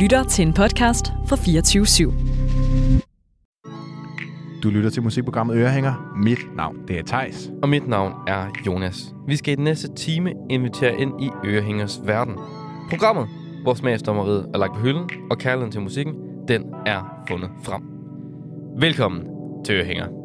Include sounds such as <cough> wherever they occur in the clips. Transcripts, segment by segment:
lytter til en podcast fra 24 /7. Du lytter til musikprogrammet Ørehænger. Mit navn, det er Tejs. Og mit navn er Jonas. Vi skal i den næste time invitere ind i Ørehængers verden. Programmet, hvor smagsdommeriet er lagt på hylden, og kærligheden til musikken, den er fundet frem. Velkommen til Ørehænger.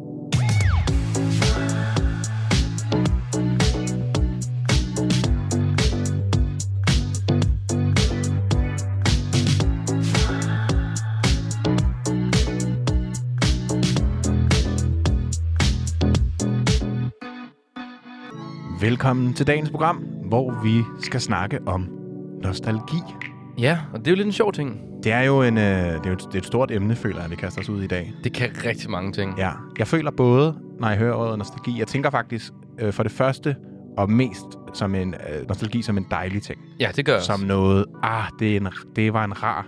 Velkommen til dagens program, hvor vi skal snakke om nostalgi. Ja, og det er jo lidt en sjov ting. Det er jo, en, øh, det er jo et, det er et stort emne, føler jeg, vi kaster os ud i dag. Det kan rigtig mange ting. Ja, jeg føler både, når jeg hører ordet nostalgi, jeg tænker faktisk øh, for det første og mest som en øh, nostalgi som en dejlig ting. Ja, det gør Som noget, ah, det, er en, det var en rar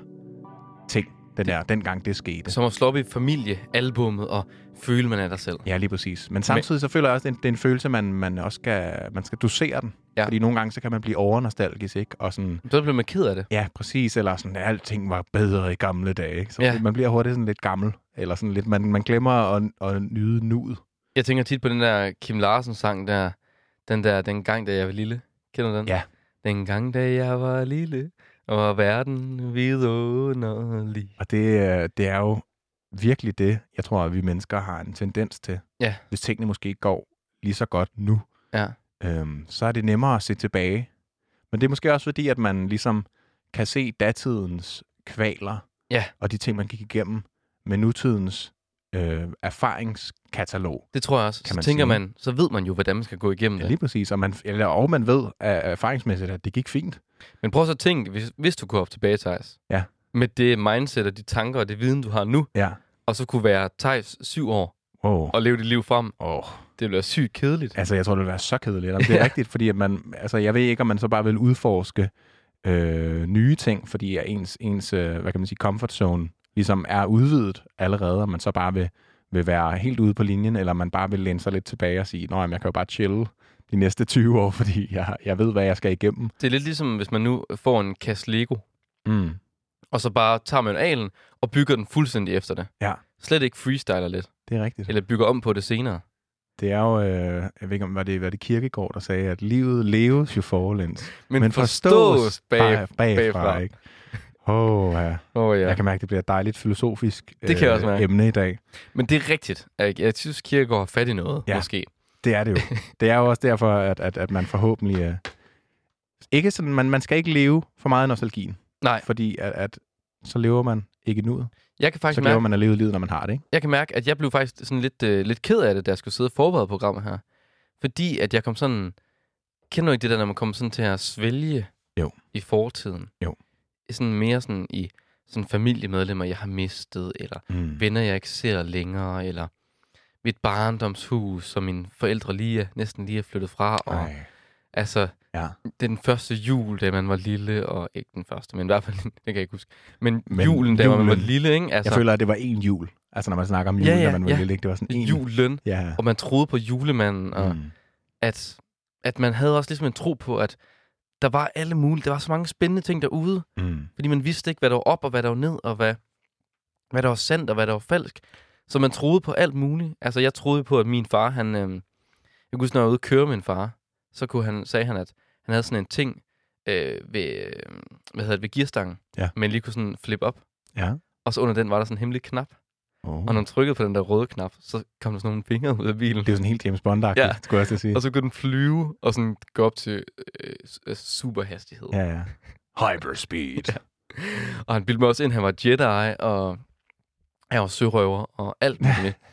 ting, den der, dengang det skete. Som at slå op i familiealbummet og føle, man er der selv. Ja, lige præcis. Men samtidig så føler jeg også, at det er en, det er en følelse, man, man også skal, man skal dosere den. Ja. Fordi nogle gange, så kan man blive overnostalgisk, ikke? Og sådan, Så bliver man ked af det. ja, præcis, eller sådan, at alting var bedre i gamle dage. Ikke? Så Ja. man bliver hurtigt sådan lidt gammel. Eller sådan lidt, man, man glemmer at, at nyde nuet. Jeg tænker tit på den der Kim Larsen-sang der. Den der, den gang, da jeg var lille. Kender du den? Ja. Den gang, da jeg var lille, og verden vidunderlig. Og det, øh, det er jo virkelig det, jeg tror, at vi mennesker har en tendens til. Ja. Hvis tingene måske ikke går lige så godt nu, Ja. øhm, så er det nemmere at se tilbage. Men det er måske også fordi, at man ligesom kan se datidens kvaler Ja. og de ting, man gik igennem med nutidens øh, erfaringskatalog. Det tror jeg også. Kan så man tænker sige. man, så ved man jo, hvordan man skal gå igennem Ja, det. lige præcis. Og man, eller, og man ved af, erfaringsmæssigt, at det gik fint. Men prøv så at tænke, hvis, hvis du kunne hoppe tilbage, Thijs. Ja. Med det mindset og de tanker og det viden, du har nu, Ja. og så kunne være Thijs syv år Oh. og leve dit liv frem. Oh. Det ville være sygt kedeligt. Altså, jeg tror, det vil være så kedeligt. Og det er Ja. rigtigt, fordi at man, altså, jeg ved ikke, om man så bare vil udforske øh, nye ting, fordi ens, ens øh, hvad kan man sige, comfort zone ligesom er udvidet allerede, og man så bare vil, vil være helt ude på linjen, eller man bare vil læne sig lidt tilbage og sige, nej, jeg kan jo bare chille de næste 20 år, <laughs> fordi jeg, jeg ved, hvad jeg skal igennem. Det er lidt ligesom, hvis man nu får en kasse Lego, Mm. Og så bare tager manualen og bygger den fuldstændig efter det. Ja. Slet ikke freestyler lidt, Det er rigtigt. eller bygger om på det senere. Det er jo, øh, jeg ved ikke, om var det, var det Kirkegaard, der sagde, at livet leves jo forlæns, Men, men forstås bag, bagfra, bagfra. ikke? Åh, ja. Åh Ja. Jeg kan mærke, det bliver et dejligt filosofisk Det kan jeg også mærke. emne i dag. Men det er rigtigt. Jeg, jeg synes, Kierkegaard har fat i noget, Ja. ja. måske. Det er det jo. <laughs> det er jo også derfor, at, at, at man forhåbentlig... Øh, ikke sådan, man, man skal ikke leve for meget af nostalgien, Nej, fordi at, at så lever man ikke nuet. jeg kan Så faktisk lever mærke, man at leve livet, når man har det, ikke? jeg kan mærke, at jeg blev faktisk sådan lidt, øh, lidt ked af det, da jeg skulle sidde og forberede programmet her. Fordi at jeg kom sådan... Kender du ikke det der, når man kommer sådan til at svælge Jo. i fortiden? Jo. Sådan mere sådan i sådan familiemedlemmer, jeg har mistet, eller Mm. venner, jeg ikke ser længere, eller mit barndomshus, som mine forældre lige er, næsten lige er flyttet fra. Og, Ej. Altså, Ja. det er den første jul, da man var lille, og ikke den første, men i hvert fald, <laughs> det kan jeg ikke huske. Men, Men julen, da man var julen. lille, ikke? Altså, Jeg føler, at det var én jul. Altså, når man snakker om jul, Ja, ja, når man var ja. lille, ikke? Det var sådan en julen, Ja. og man troede på julemanden, og Mm. at, at man havde også ligesom en tro på, at der var alle mulige, der var så mange spændende ting derude, Mm. fordi man vidste ikke, hvad der var op, og hvad der var ned, og hvad, hvad der var sandt, og hvad der var falsk. Så man troede på alt muligt. Altså, jeg troede på, at min far, han... Øh, jeg kunne huske, når jeg var ude at køre med min far, så kunne han, sagde han, at han havde sådan en ting øh, ved, øh, hvad hedder det, ved gearstangen, Ja. men lige kunne sådan flippe op. Ja. Og så under den var der sådan en hemmelig knap. Oh. Og når man trykkede på den der røde knap, så kom der sådan nogle fingre ud af bilen. Det er jo sådan helt James bond ja. Ja. skulle jeg også sige. Og så kunne den flyve og sådan gå op til øh, superhastighed. Ja, ja. Hyperspeed. <laughs> Og han bildte mig også ind, han var Jedi, og han var sørøver, og alt muligt. <laughs>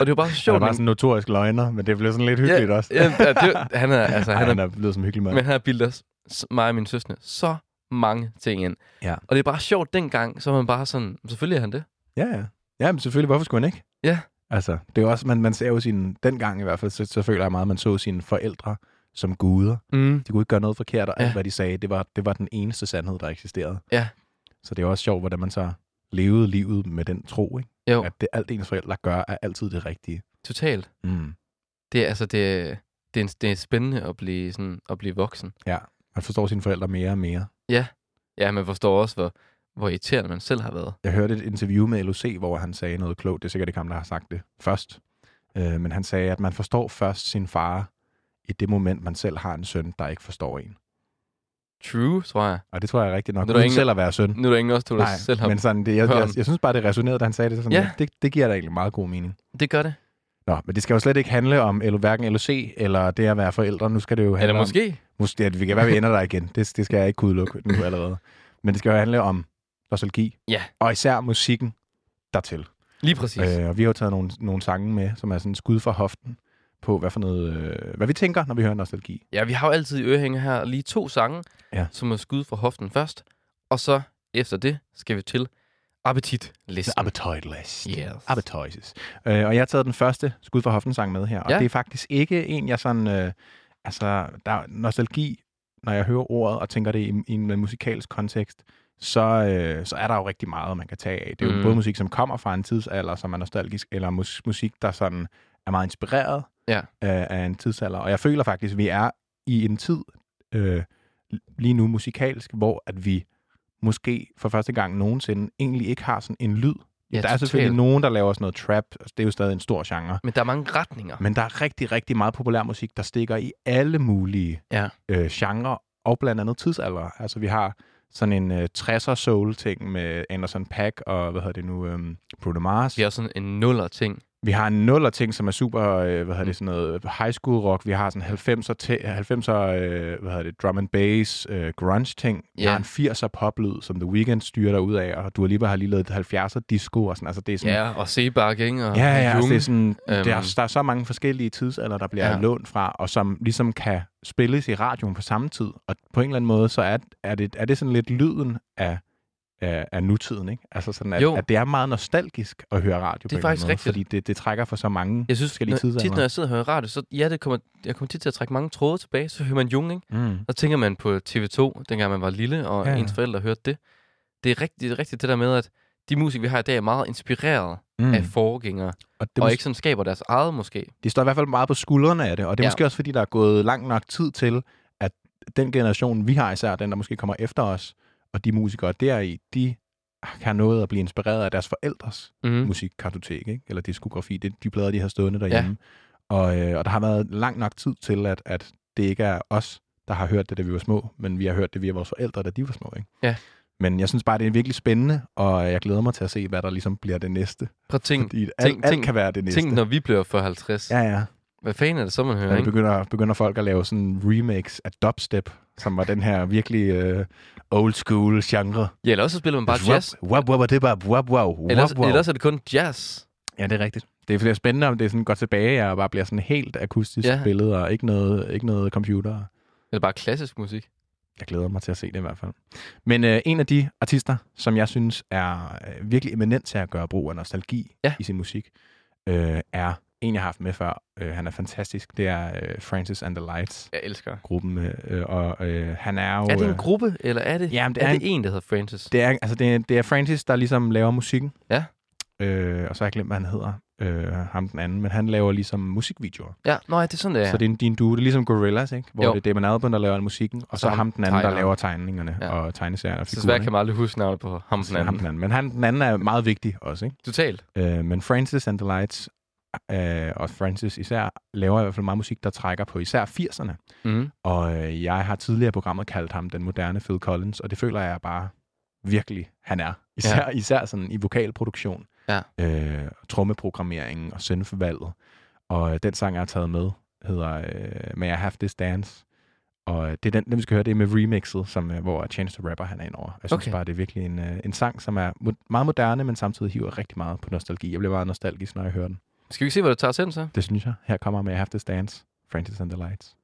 og det var bare Han er sjovt. bare men- sådan en notorisk løgner, men det blev sådan lidt hyggeligt også. ja, ja, det, han er, <laughs> altså, Ej, han han er, er blevet som hyggelig mand. men han har bildet os, mig og min søstre, så mange ting ind. Ja. Og det er bare sjovt dengang, så var man bare sådan, selvfølgelig er han det. Ja, ja. Ja, men selvfølgelig, hvorfor skulle han ikke? Ja. Altså, det er også, man, man ser jo sin, dengang i hvert fald, så, så føler jeg meget, at man så sine forældre som guder. Mm. De kunne ikke gøre noget forkert, og alt, Ja. hvad de sagde, det var, det var den eneste sandhed, der eksisterede. Ja. Så det er også sjovt, hvordan man så levede livet med den tro, ikke? Jo, At det, alt ens forældre gør, er altid det rigtige. totalt. Mm. Det er, altså, det, det, er, det er spændende at blive, sådan, at blive voksen. Ja, man forstår sine forældre mere og mere. Ja, man forstår også, hvor, hvor irriterende man selv har været. Jeg hørte et interview med LOC, hvor han sagde noget klogt. Det er sikkert ikke ham, der har sagt det først. Øh, men han sagde, at man forstår først sin far i det moment, man selv har en søn, der ikke forstår en. True, tror jeg. Og det tror jeg er rigtigt nok. Nu er der er ingen- selv at være søn. Nu er der ingen også, du Nej, selv har... men sådan, det, jeg, børn. jeg, jeg, synes bare, det resonerede, da han sagde det. Sådan, Ja. det, det giver da egentlig meget god mening. Det gør det. Nå, men det skal jo slet ikke handle om eller, hverken LOC eller det at være forældre. Nu skal det jo handle Eller om... måske. Måske, at vi kan være, vi ender der igen. Det, det skal jeg ikke kunne udelukke nu allerede. Men det skal jo handle om nostalgi. Ja. Og især musikken dertil. Lige præcis. Øh, og vi har jo taget nogle, nogle sange med, som er sådan skud fra hoften på, hvad for noget, øh, hvad vi tænker, når vi hører nostalgi. Ja, vi har jo altid i ørehænger her lige to sange, Ja. som er skud fra hoften først. Og så efter det skal vi til appetitlisten. Appetite list. Yes. Appetizes. Øh, og jeg har taget den første skud fra hoften sang med her. Og Ja. det er faktisk ikke en, jeg sådan... Øh, altså, der er nostalgi, når jeg hører ordet og tænker det i, i en musikalsk kontekst, så, øh, så er der jo rigtig meget, man kan tage af. Det er jo Mm. både musik, som kommer fra en tidsalder, som er nostalgisk, eller mus- musik, der sådan er meget inspireret Ja. af, af en tidsalder. Og jeg føler faktisk, at vi er i en tid øh, lige nu musikalsk, hvor at vi måske for første gang nogensinde egentlig ikke har sådan en lyd. Ja, der er totalt. selvfølgelig nogen, der laver sådan noget trap. Altså, det er jo stadig en stor genre. Men der er mange retninger. Men der er rigtig, rigtig meget populær musik, der stikker i alle mulige Ja. øh, genrer, og blandt andet tidsalder. Altså vi har sådan en øh, 60'er soul-ting med Anderson Paak og, hvad hedder det nu, øhm, Bruno Mars. Vi har sådan en nuller ting. Vi har en nuller ting, som er super, øh, hvad hedder det, sådan noget high school rock. Vi har sådan 90'er, te- 90'er øh, hvad hedder det, drum and bass, øh, grunge ting. Vi Ja. har en 80'er poplyd, som The Weeknd styrer derud af, og du har lige lavet 70'er disco og sådan. Altså det er sådan, Ja, og Sebak, ikke? Og Ja, ja, altså, det er sådan, Øhm. der, er, der er så mange forskellige tidsalder, der bliver ja. lånt fra, og som ligesom kan spilles i radioen på samme tid. Og på en eller anden måde, så er, er, det, er det sådan lidt lyden af, af, af nutiden, ikke? Altså sådan, at, Jo. at det er meget nostalgisk at høre radio Det er på faktisk måde, rigtigt. fordi det, det trækker for så mange Jeg synes, forskellige når, tidsaldre. tit når jeg sidder og hører radio, så ja, det kommer, jeg kommer tit til at trække mange tråde tilbage. Så hører man Jung, ikke? Mm. Så tænker man på TV2, dengang man var lille, og Ja, ens forældre hørte det. Det er rigtigt, rigtigt det der med, at de musik, vi har i dag, er meget inspireret Mm. af forgængere, Og det og ikke sådan skaber deres eget måske. de står i hvert fald meget på skuldrene af det, og det er ja. måske også, fordi der er gået lang nok tid til, at den generation, vi har især, den der måske kommer efter os, og de musikere deri, de har nået at blive inspireret af deres forældres Mm. musikkartotek, ikke? eller diskografi, det de plader, de har stående derhjemme. Ja. Og, øh, og der har været lang nok tid til, at, at det ikke er os, der har hørt det, da vi var små, men vi har hørt det via vores forældre, da de var små. Ikke? Ja. Men jeg synes bare, det er virkelig spændende, og jeg glæder mig til at se, hvad der ligesom bliver det næste. Prøv at tænk, Fordi alt, tænk- alt kan være det næste. tænk, når vi bliver for 50. Ja, ja. Hvad fanden er det så, man hører, Ja, begynder, begynder folk at lave sådan en remix af dubstep, som var den her virkelig øh, old school genre. Ja, eller også så spiller man bare jazz. Wap, wap, det er bare wap, wow, Ellers, wow. ellers er det kun jazz. Ja, det er rigtigt. Det er flere spændende, om det sådan går tilbage og bare bliver sådan helt akustisk ja. billede, og ikke noget, ikke noget computer. Eller bare klassisk musik. Jeg glæder mig til at se det i hvert fald. Men øh, en af de artister, som jeg synes er øh, virkelig eminent til at gøre brug af nostalgi Ja. i sin musik, øh, er en, jeg har haft med før. Øh, han er fantastisk. Det er øh, Francis and the Lights Jeg elsker. gruppen, øh, øh, og øh, han er jo... Er det en øh, gruppe, eller er det, Jamen, det er, er det en- der hedder Francis? Det er, altså, det, er, det er Francis, der ligesom laver musikken. Ja. Øh, og så har jeg glemt, hvad han hedder. Øh, ham den anden. Men han laver ligesom musikvideoer. Ja, nej, det er sådan, det er. Ja. Så det er din duo. Det er ligesom Gorillaz, ikke? Hvor Jo. det er Damon Albarn, der laver musikken, og så ham ham den anden, der tegneren. laver tegningerne Ja. ja. og tegneserierne og Så figurerne. kan man aldrig huske navnet på ham den Så ham anden. den anden. Men han, den anden er meget vigtig også, ikke? Totalt. Øh, men Francis and the Lights, øh, og Francis især, laver i hvert fald meget musik, der trækker på især 80'erne. Mm. Og øh, jeg har tidligere i programmet kaldt ham den moderne Phil Collins, og det føler jeg bare virkelig, han er. Især, ja. især sådan i vokalproduktion, Ja. øh, trommeprogrammeringen og synthvalget. Og øh, den sang, jeg har taget med, hedder øh, May I Have This Dance. Og øh, det er den, den, vi skal høre, det er med remixet, som, øh, hvor Chance the Rapper han er indover. Jeg synes Okay. bare, det er virkelig en, øh, en sang, som er meget moderne, men samtidig hiver rigtig meget på nostalgi. Jeg bliver meget nostalgisk, når jeg hører den. Skal vi se, hvad det tager selv så? Det synes jeg. Her kommer May I Have This Dance, Francis and the Lights.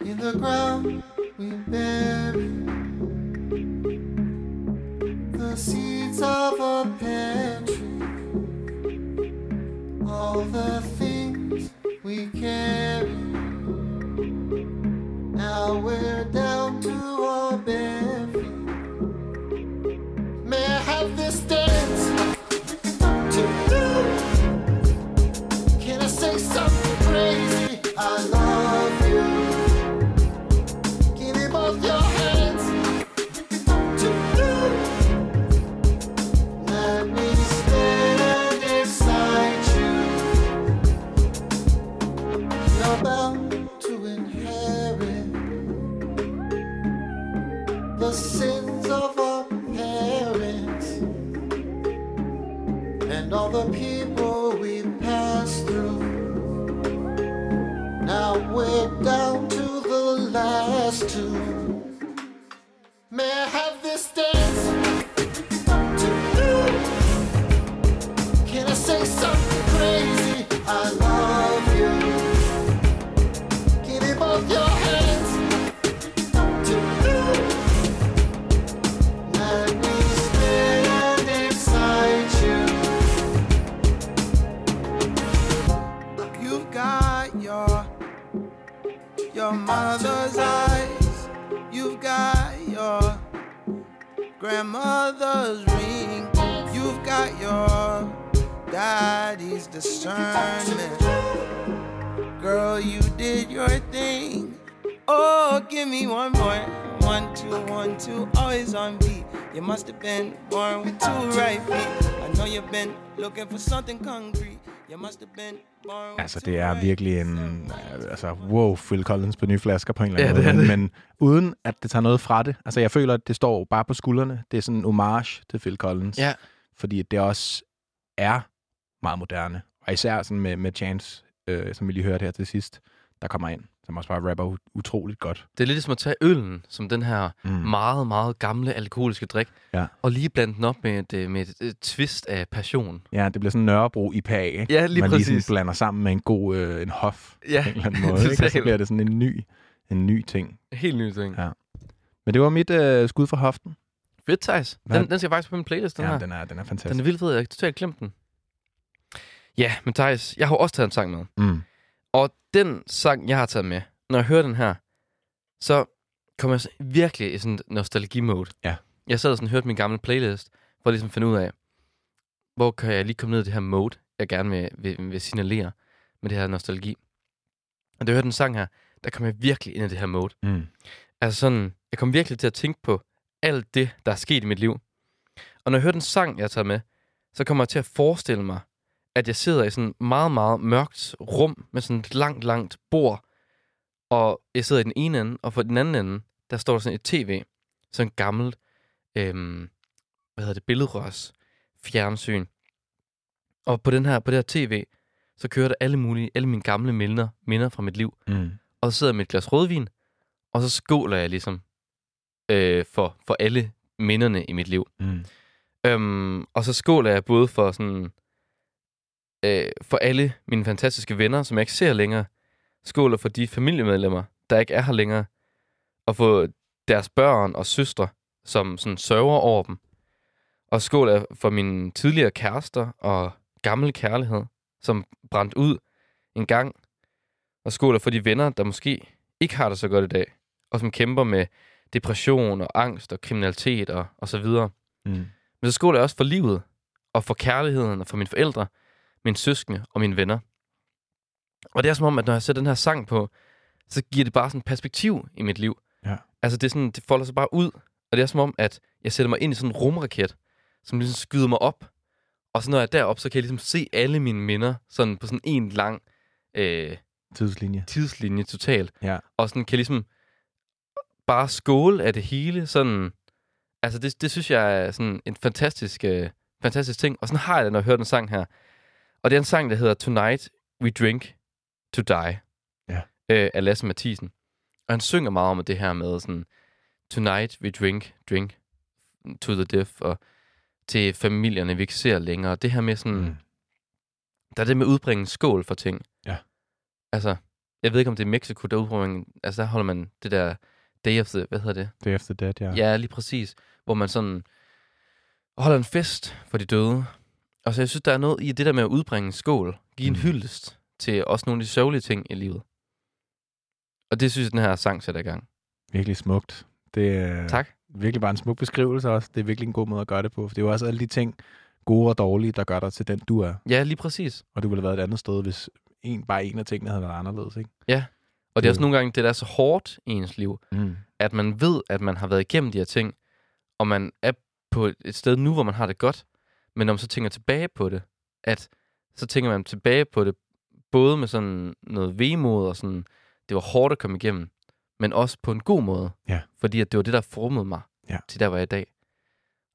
In the ground we bury the seeds of a pear tree. All the things we carry. We're down to our bare feet. May I have this dance? the sins of our parents and all the people we passed through. Now we're down to the last two. May I have this? Your mother's eyes. You've got your grandmother's ring. You've got your daddy's discernment. Girl, you did your thing. Oh, give me one more. One, two, one, two, always on beat. You must have been born with two right feet. I know you've been looking for something concrete. Altså, det er virkelig en... Altså, wow, Phil Collins på nye flasker på en eller anden Ja, det måde. det. Men, men uden at det tager noget fra det. Altså, jeg føler, at det står bare på skuldrene. Det er sådan en homage til Phil Collins. Ja. Fordi det også er meget moderne. Og især sådan med, med Chance, øh, som vi lige hørte her til sidst, der kommer ind, som også bare rapper utroligt godt. Det er lidt som at tage øllen, som den her Mm. meget, meget gamle alkoholiske drik, Ja. og lige blande den op med et, øh, med et, et twist af passion. Ja, det bliver sådan Nørrebro IPA, ikke? Ja, lige Man lige præcis. sådan blander sammen med en god øh, en hof Ja, på en eller anden måde. ikke? Og så bliver det sådan en ny, en ny ting. Helt nye ting. Ja. Men det var mit øh, skud for hoften. Fedt, Thijs. Den, den skal faktisk på min playlist, den ja, her. den er, den er Den fantastisk. er vildt fed, jeg har totalt glemt den. Ja, men Thijs, jeg har også taget en sang med. Mm. Og den sang, jeg har taget med, når jeg hører den her, så kommer jeg virkelig i sådan en nostalgi-mode. Ja. Jeg sad og sådan hørte min gamle playlist, for at ligesom finde ud af, hvor kan jeg lige komme ned i det her mode, jeg gerne vil, vil, vil signalere med det her nostalgi. Og da jeg hørte den sang her, der kom jeg virkelig ind i det her mode. Mm. Altså sådan, jeg kom virkelig til at tænke på alt det, der er sket i mit liv. Og når jeg hører den sang, jeg har taget med, så kommer jeg til at forestille mig, at jeg sidder i sådan et meget, meget mørkt rum med sådan et langt, langt bord. Og jeg sidder i den ene ende, og på den anden ende, der står der sådan et tv. Sådan et gammelt, øhm, hvad hedder det, billedrørs fjernsyn. Og på, den her, på det her tv, så kører der alle mulige, alle mine gamle minder, minder fra mit liv Mm. og så sidder jeg med et glas rødvin, og så skåler jeg ligesom øh, for, for alle minderne i mit liv. Mm. Øhm, og så skåler jeg både for sådan øh, for alle mine fantastiske venner, som jeg ikke ser længere. Skåler for de familiemedlemmer, der ikke er her længere. Og for deres børn og søstre, som sådan sørger over dem. Og skåler for mine tidligere kærester og gammel kærlighed, som brændte ud en gang. Og skåler for de venner, der måske ikke har det så godt i dag. Og som kæmper med depression og angst og kriminalitet og, og så videre. Mm. Men så skåler jeg også for livet, og for kærligheden, og for mine forældre, mine søskende og mine venner. Og det er som om, at når jeg sætter den her sang på, så giver det bare sådan perspektiv i mit liv. Ja. Altså det, er sådan, det folder sig bare ud, og det er som om, at jeg sætter mig ind i sådan en rumraket, som ligesom skyder mig op. Og så når jeg er deroppe, så kan jeg ligesom se alle mine minder sådan på sådan en lang øh, Tidslinje. tidslinje totalt. Ja. Og sådan kan jeg ligesom bare skåle af det hele. Sådan, altså det, det synes jeg er sådan en fantastisk, øh, fantastisk ting. Og sådan har jeg det, når jeg hører den sang her. Og det er en sang, der hedder Tonight We Drink to Die. Ja. Øh, af Lasse Mathisen. Og han synger meget om det her med sådan, Tonight we drink, drink to the death, og til familierne, vi ikke ser længere. Det her med sådan, Mm. der er det med at udbringe skål for ting. Ja. Altså, jeg ved ikke, om det er Mexico, der udbringer, altså der holder man det der Day of the, hvad hedder det? Day After Dead, ja. Ja, lige præcis. Hvor man sådan holder en fest for de døde. Og så jeg synes, der er noget i det der med at udbringe en skål. Give en Mm. hyldest til også nogle af de sørgelige ting i livet. Og det synes jeg, den her sang sætter i gang. Virkelig smukt. Det er Tak. virkelig bare en smuk beskrivelse også. Det er virkelig en god måde at gøre det på. For det er jo også alle de ting, gode og dårlige, der gør dig til den, du er. Ja, lige præcis. Og du ville have været et andet sted, hvis en, bare en af tingene havde været anderledes, ikke? Og det er også nogle gange, det der er så hårdt i ens liv, Mm. at man ved, at man har været igennem de her ting, og man er på et sted nu, hvor man har det godt, men når man så tænker tilbage på det, at så tænker man tilbage på det, både med sådan noget vemod og sådan, det var hårdt at komme igennem, men også på en god måde. Ja. Fordi at det var det, der formede mig Ja. til der, hvor jeg er i dag.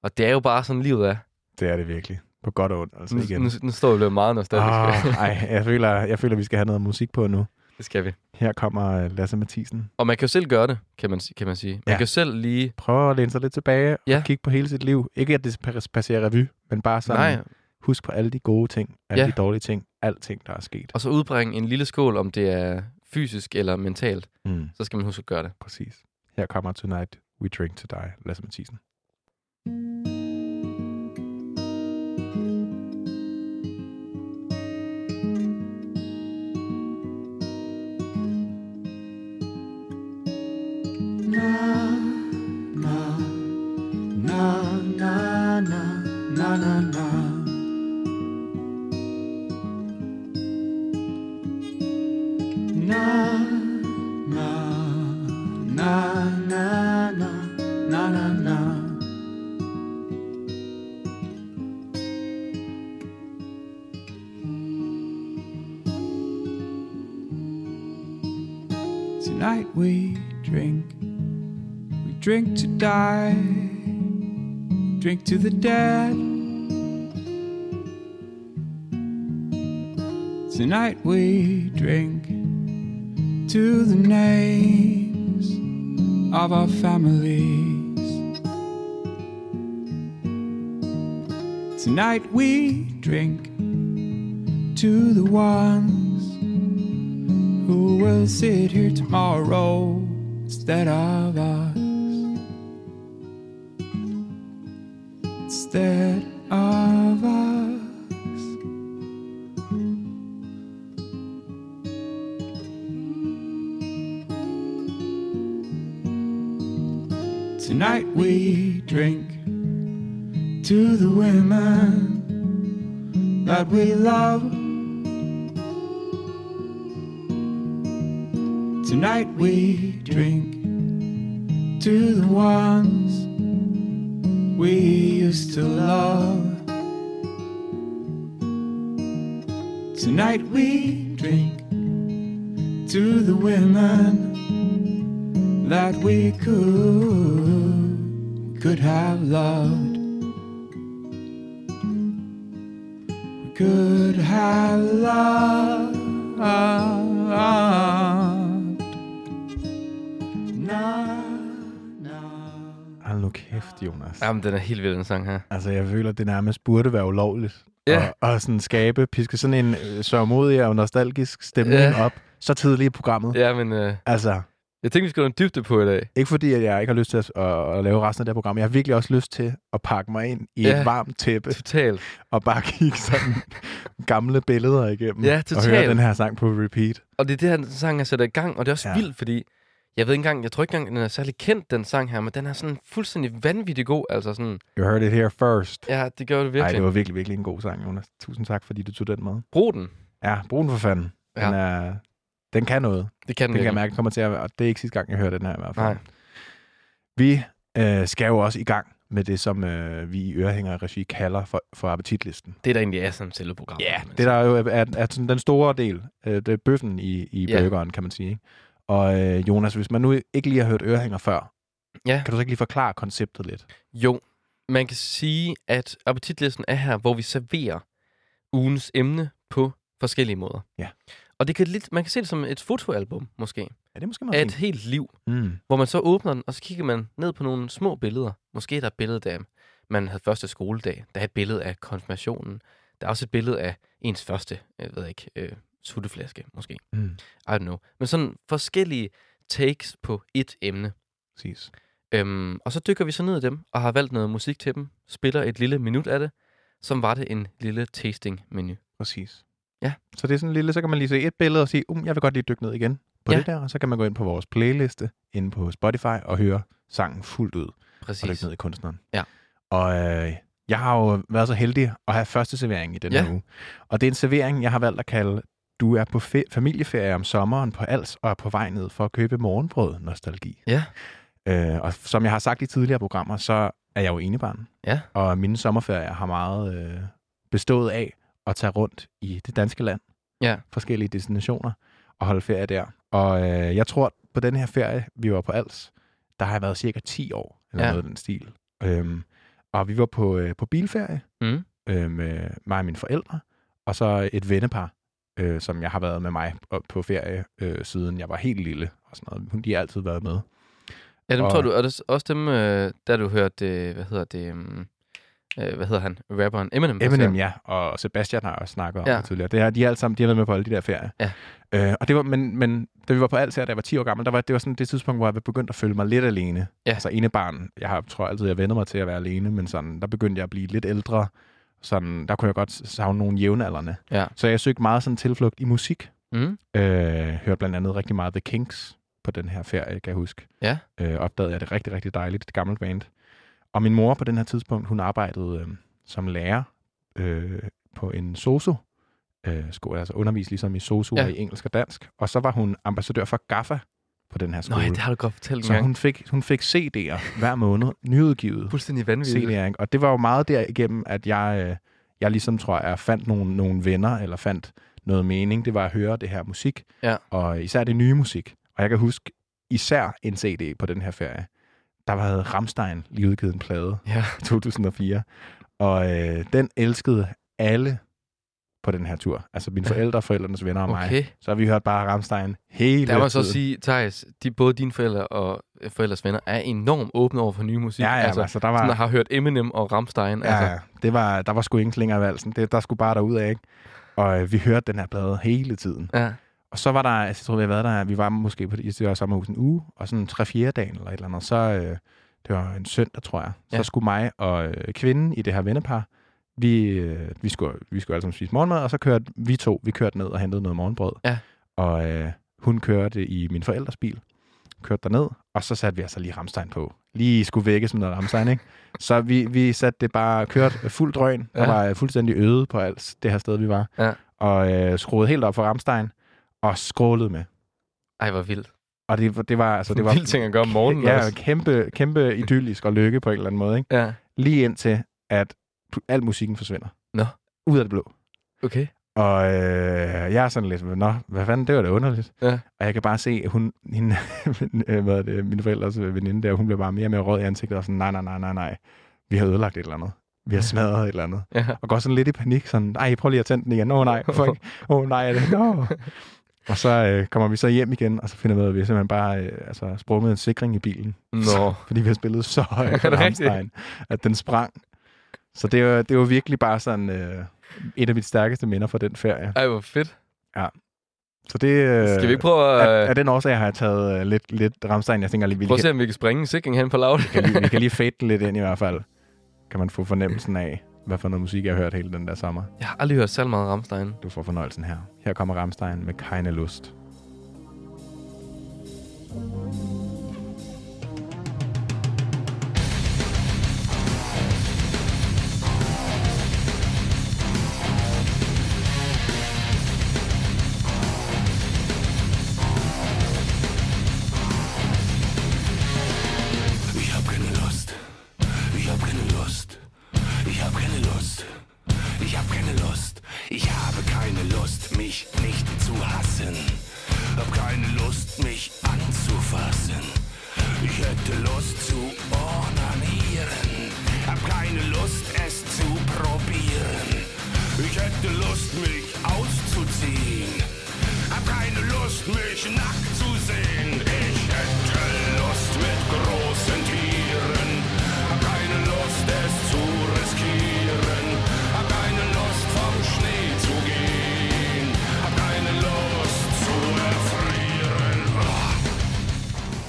Og det er jo bare sådan, livet er. Det er det virkelig. På godt og ondt, altså Nu, igen. nu, nu står vi og bliver meget nostalgiske. Ah, ej, jeg føler, jeg føler, vi skal have noget musik på nu. <laughs> det skal vi. Her kommer øh, Lasse Mathisen. Og man kan jo selv gøre det, kan man, kan man sige. Man Ja. kan jo selv lige... Prøv at læne sig lidt tilbage Ja. og kigge på hele sit liv. Ikke at det pas- passerer revy, men bare sådan, Nej, husk på alle de gode ting, alle Ja. de dårlige ting, alting, der er sket. og så udbringe en lille skål, om det er fysisk eller mentalt. Mm, Så skal man huske at gøre det. præcis. Her kommer Tonight We Drink to Die, Lasse Mathisen. Die, drink to the dead. Tonight we drink to the names of our families. Tonight we drink to the ones who will sit here tomorrow instead of us. Instead of us. Tonight we drink to the women that we love. Tonight we drink to the ones we used to love. Tonight we drink to the women that we could could have loved. We could have loved. Hold nu kæft, Jonas. Jamen, den er helt vild, den sang her. Altså, jeg føler, det nærmest burde være ulovligt. Ja. Og, og sådan skabe, piske sådan en øh, sørmodig og nostalgisk stemning Ja. op, så tidligt i programmet. Ja, men øh, Altså, jeg tænkte, vi skulle have en dybde på i dag. ikke fordi, at jeg ikke har lyst til at, at, at lave resten af det her program. Jeg har virkelig også lyst til at pakke mig ind i Ja. et varmt tæppe Totalt. og bare kigge sådan <laughs> gamle billeder igennem. Ja, Og høre totalt. den her sang på repeat. Og det er det her sang, jeg sætter i gang, og det er også ja. vildt, fordi jeg ved ikke engang, jeg tror ikke engang, den er særlig kendt, den sang her, men den er sådan fuldstændig vanvittig god. Altså sådan, You heard it here first. ja, det gør det Nej, virkelig. det var virkelig, virkelig en god sang, Jonas. Tusind tak, fordi du tog den med. Brug den. Ja, brug den for fanden. Den, Ja. er, den kan noget. Det kan den Det kan jeg mærke kommer til at være, og det er ikke sidste gang, jeg hører den her i hvert fald. Nej. Vi øh, skal jo også i gang med det, som øh, vi i Ørehænger Regi kalder for, for appetitlisten. Det, der egentlig er sådan selve programmet. Ja, det der jo er, er, er sådan den store del. Øh, det er bøffen i, i Ja. burgeren, kan man sige. ikke? Og øh, Jonas, hvis man nu ikke lige har hørt Ørehænger før, Ja. kan du så ikke lige forklare konceptet lidt? Jo, man kan sige, at appetitlisten er her, hvor vi serverer ugens emne på forskellige måder. Ja. Og det kan lidt, man kan se det som et fotoalbum, måske, Ja, det er måske meget af et fint. helt liv, Mm. hvor man så åbner den, og så kigger man ned på nogle små billeder. Måske er der et billede af, man havde første skoledag. Der er et billede af konfirmationen. Der er også et billede af ens første, jeg ved ikke, øh, sutteflaske, måske. Mm. I don't know. Men sådan forskellige takes på et emne. Præcis. Øhm, og så dykker vi så ned i dem, og har valgt noget musik til dem. Spiller et lille minut af det, som var det en lille tasting-menu. Præcis. Ja. Så det er sådan en lille, så kan man lige se et billede og sige, um, jeg vil godt lige dykke ned igen på Ja. det der, og så kan man gå ind på vores playliste inde på Spotify og høre sangen fuldt ud. og Præcis. dykke ned i kunstneren. Ja. Og øh, jeg har jo været så heldig at have første servering i den Ja. her uge. Og det er en servering, jeg har valgt at kalde, du er på fe- familieferie om sommeren på Als og er på vej ned for at købe morgenbrød nostalgi. Ja. Øh, og som jeg har sagt i tidligere programmer, så er jeg jo enebarn. Ja. Og mine sommerferier har meget øh, bestået af at tage rundt i det danske land. Ja. Forskellige destinationer og holde ferie der. Og øh, jeg tror, på den her ferie, vi var på Als, der har jeg været cirka 10 år, eller Ja. noget den stil. Øhm, og vi var på, øh, på bilferie, Mm. øh, med mig og mine forældre, og så et vennepar, øh, som jeg har været med mig på- ferie, øh, siden jeg var helt lille. Og sådan noget. Hun- De har altid været med. Ja, dem Og- tror du, er det også dem, øh, der du hørte, øh, hvad hedder det, um, øh, hvad hedder han, rapperen Eminem? Eminem, ja, og Sebastian har også snakket om Ja. det tidligere. Det har, de er alle sammen, de har været med på alle de der ferier. Ja. Øh, og det var, men, men da vi var på alt her, da jeg var 10 år gammel, der var, det var sådan det tidspunkt, hvor jeg begyndte at føle mig lidt alene. Ja. Altså ene barn. Jeg har, tror altid, jeg vender mig til at være alene, men sådan, der begyndte jeg at blive lidt ældre. Sådan, der kunne jeg godt savne nogle jævnaldrende. Ja. Så jeg søgte meget sådan tilflugt i musik. Mm. Øh, hørte blandt andet rigtig meget The Kinks på den her ferie, kan jeg huske. Ja. Øh, opdagede jeg det rigtig, rigtig dejligt, det gamle band. Og min mor på den her tidspunkt, hun arbejdede øh, som lærer øh, på en sosu øh, skole, altså undervist ligesom i sosu Ja. ja. i engelsk og dansk. Og så var hun ambassadør for GAFFA på den her skole. Nej, det har du godt fortalt så gang. hun fik, hun fik CD'er hver måned, <laughs> nyudgivet Fuldstændig vanvittigt. CD'er. Og det var jo meget derigennem, at jeg, øh, jeg ligesom, tror jeg, fandt nogle, nogle venner, eller fandt noget mening. Det var at høre det her musik, Ja. og især det nye musik. Og jeg kan huske især en CD på den her ferie. Der var Ramstein lige udgivet en plade Ja. <laughs> i 2004. Og øh, den elskede alle på den her tur. Altså mine forældre, forældrenes venner og mig. Okay. Så har vi hørt bare Ramstein hele Der må jeg så sige, Thijs, de, både dine forældre og forældres venner er enormt åbne over for nye musik. Ja, ja, altså, altså, der sådan, der var, har hørt Eminem og Rammstein. ja, Altså, det var, der var sgu ingen slinger i valsen. Det, der skulle bare derud af, ikke? Og øh, vi hørte den her plade hele tiden. ja. Og så var der, altså, jeg tror, vi har været der, vi var måske på det, det var sommerhus en uge, og sådan tre fjerde dagen eller et eller andet, så, øh, det var en søndag, tror jeg, så Ja. skulle mig og øh, kvinden i det her vennepar, vi, øh, vi, skulle, vi skulle alle sammen spise morgenmad, og så kørte vi to, vi kørte ned og hentede noget morgenbrød. Ja. Og øh, hun kørte i min forældres bil, kørte derned, og så satte vi altså lige Ramstein på. Lige skulle vækkes med noget Ramstein, ikke? Så vi, vi satte det bare, kørt fuld drøn, og Ja. var fuldstændig øde på alt det her sted, vi var. Ja. Og øh, skruede helt op for Ramstein, og skrålede med. Ej, hvor vildt. Og det, det var altså Det var vildt ting at gøre om morgenen ja, også. kæmpe kæmpe idyllisk og lykke på en eller anden måde, ikke? Ja. Lige indtil at al musikken forsvinder. Nå. Ud af det blå. Okay. Og øh, jeg er sådan lidt, nå, hvad fanden, det var da underligt. Ja. Og jeg kan bare se, at hun, <laughs> hende, øh, hvad det, mine forældres veninde der, hun blev bare mere og mere rød i ansigtet, og sådan, nej, nej, nej, nej, nej, vi har ødelagt et eller andet. Vi har smadret et eller andet. Ja. Og går sådan lidt i panik, sådan, ej, prøv lige at tænde den igen. Åh oh, nej, fuck. <laughs> Åh oh, nej, er det? No. Og så øh, kommer vi så hjem igen, og så finder vi ud af, at vi simpelthen bare øh, altså, sprunget en sikring i bilen. Nå. <laughs> Fordi vi har spillet så højt på? Rammstein, at den sprang. Så det var, det var virkelig bare sådan øh, et af mit stærkeste minder fra den ferie. Ej, hvor fedt. Så det, øh, Skal vi ikke prøve af, at... af den årsag har jeg taget øh, lidt, lidt Rammstein. Jeg tænker lige, vi, Prøv at se, om vi kan springe en sikring hen på lavet. kan lige, vi kan lige fade lidt ind i hvert fald. Kan man få fornemmelsen af, hvad for noget musik jeg har hørt hele den der sommer. Jeg har aldrig hørt særlig meget Rammstein. Du får fornøjelsen her. Her kommer Rammstein med Keine Lust. Ich Ich habe keine Lust, mich nicht zu hassen. Hab keine Lust, mich anzufassen. Ich hätte Lust zu ornanieren. Hab keine Lust, es zu probieren. Ich hätte Lust, mich auszuziehen. Hab keine Lust, mich nackt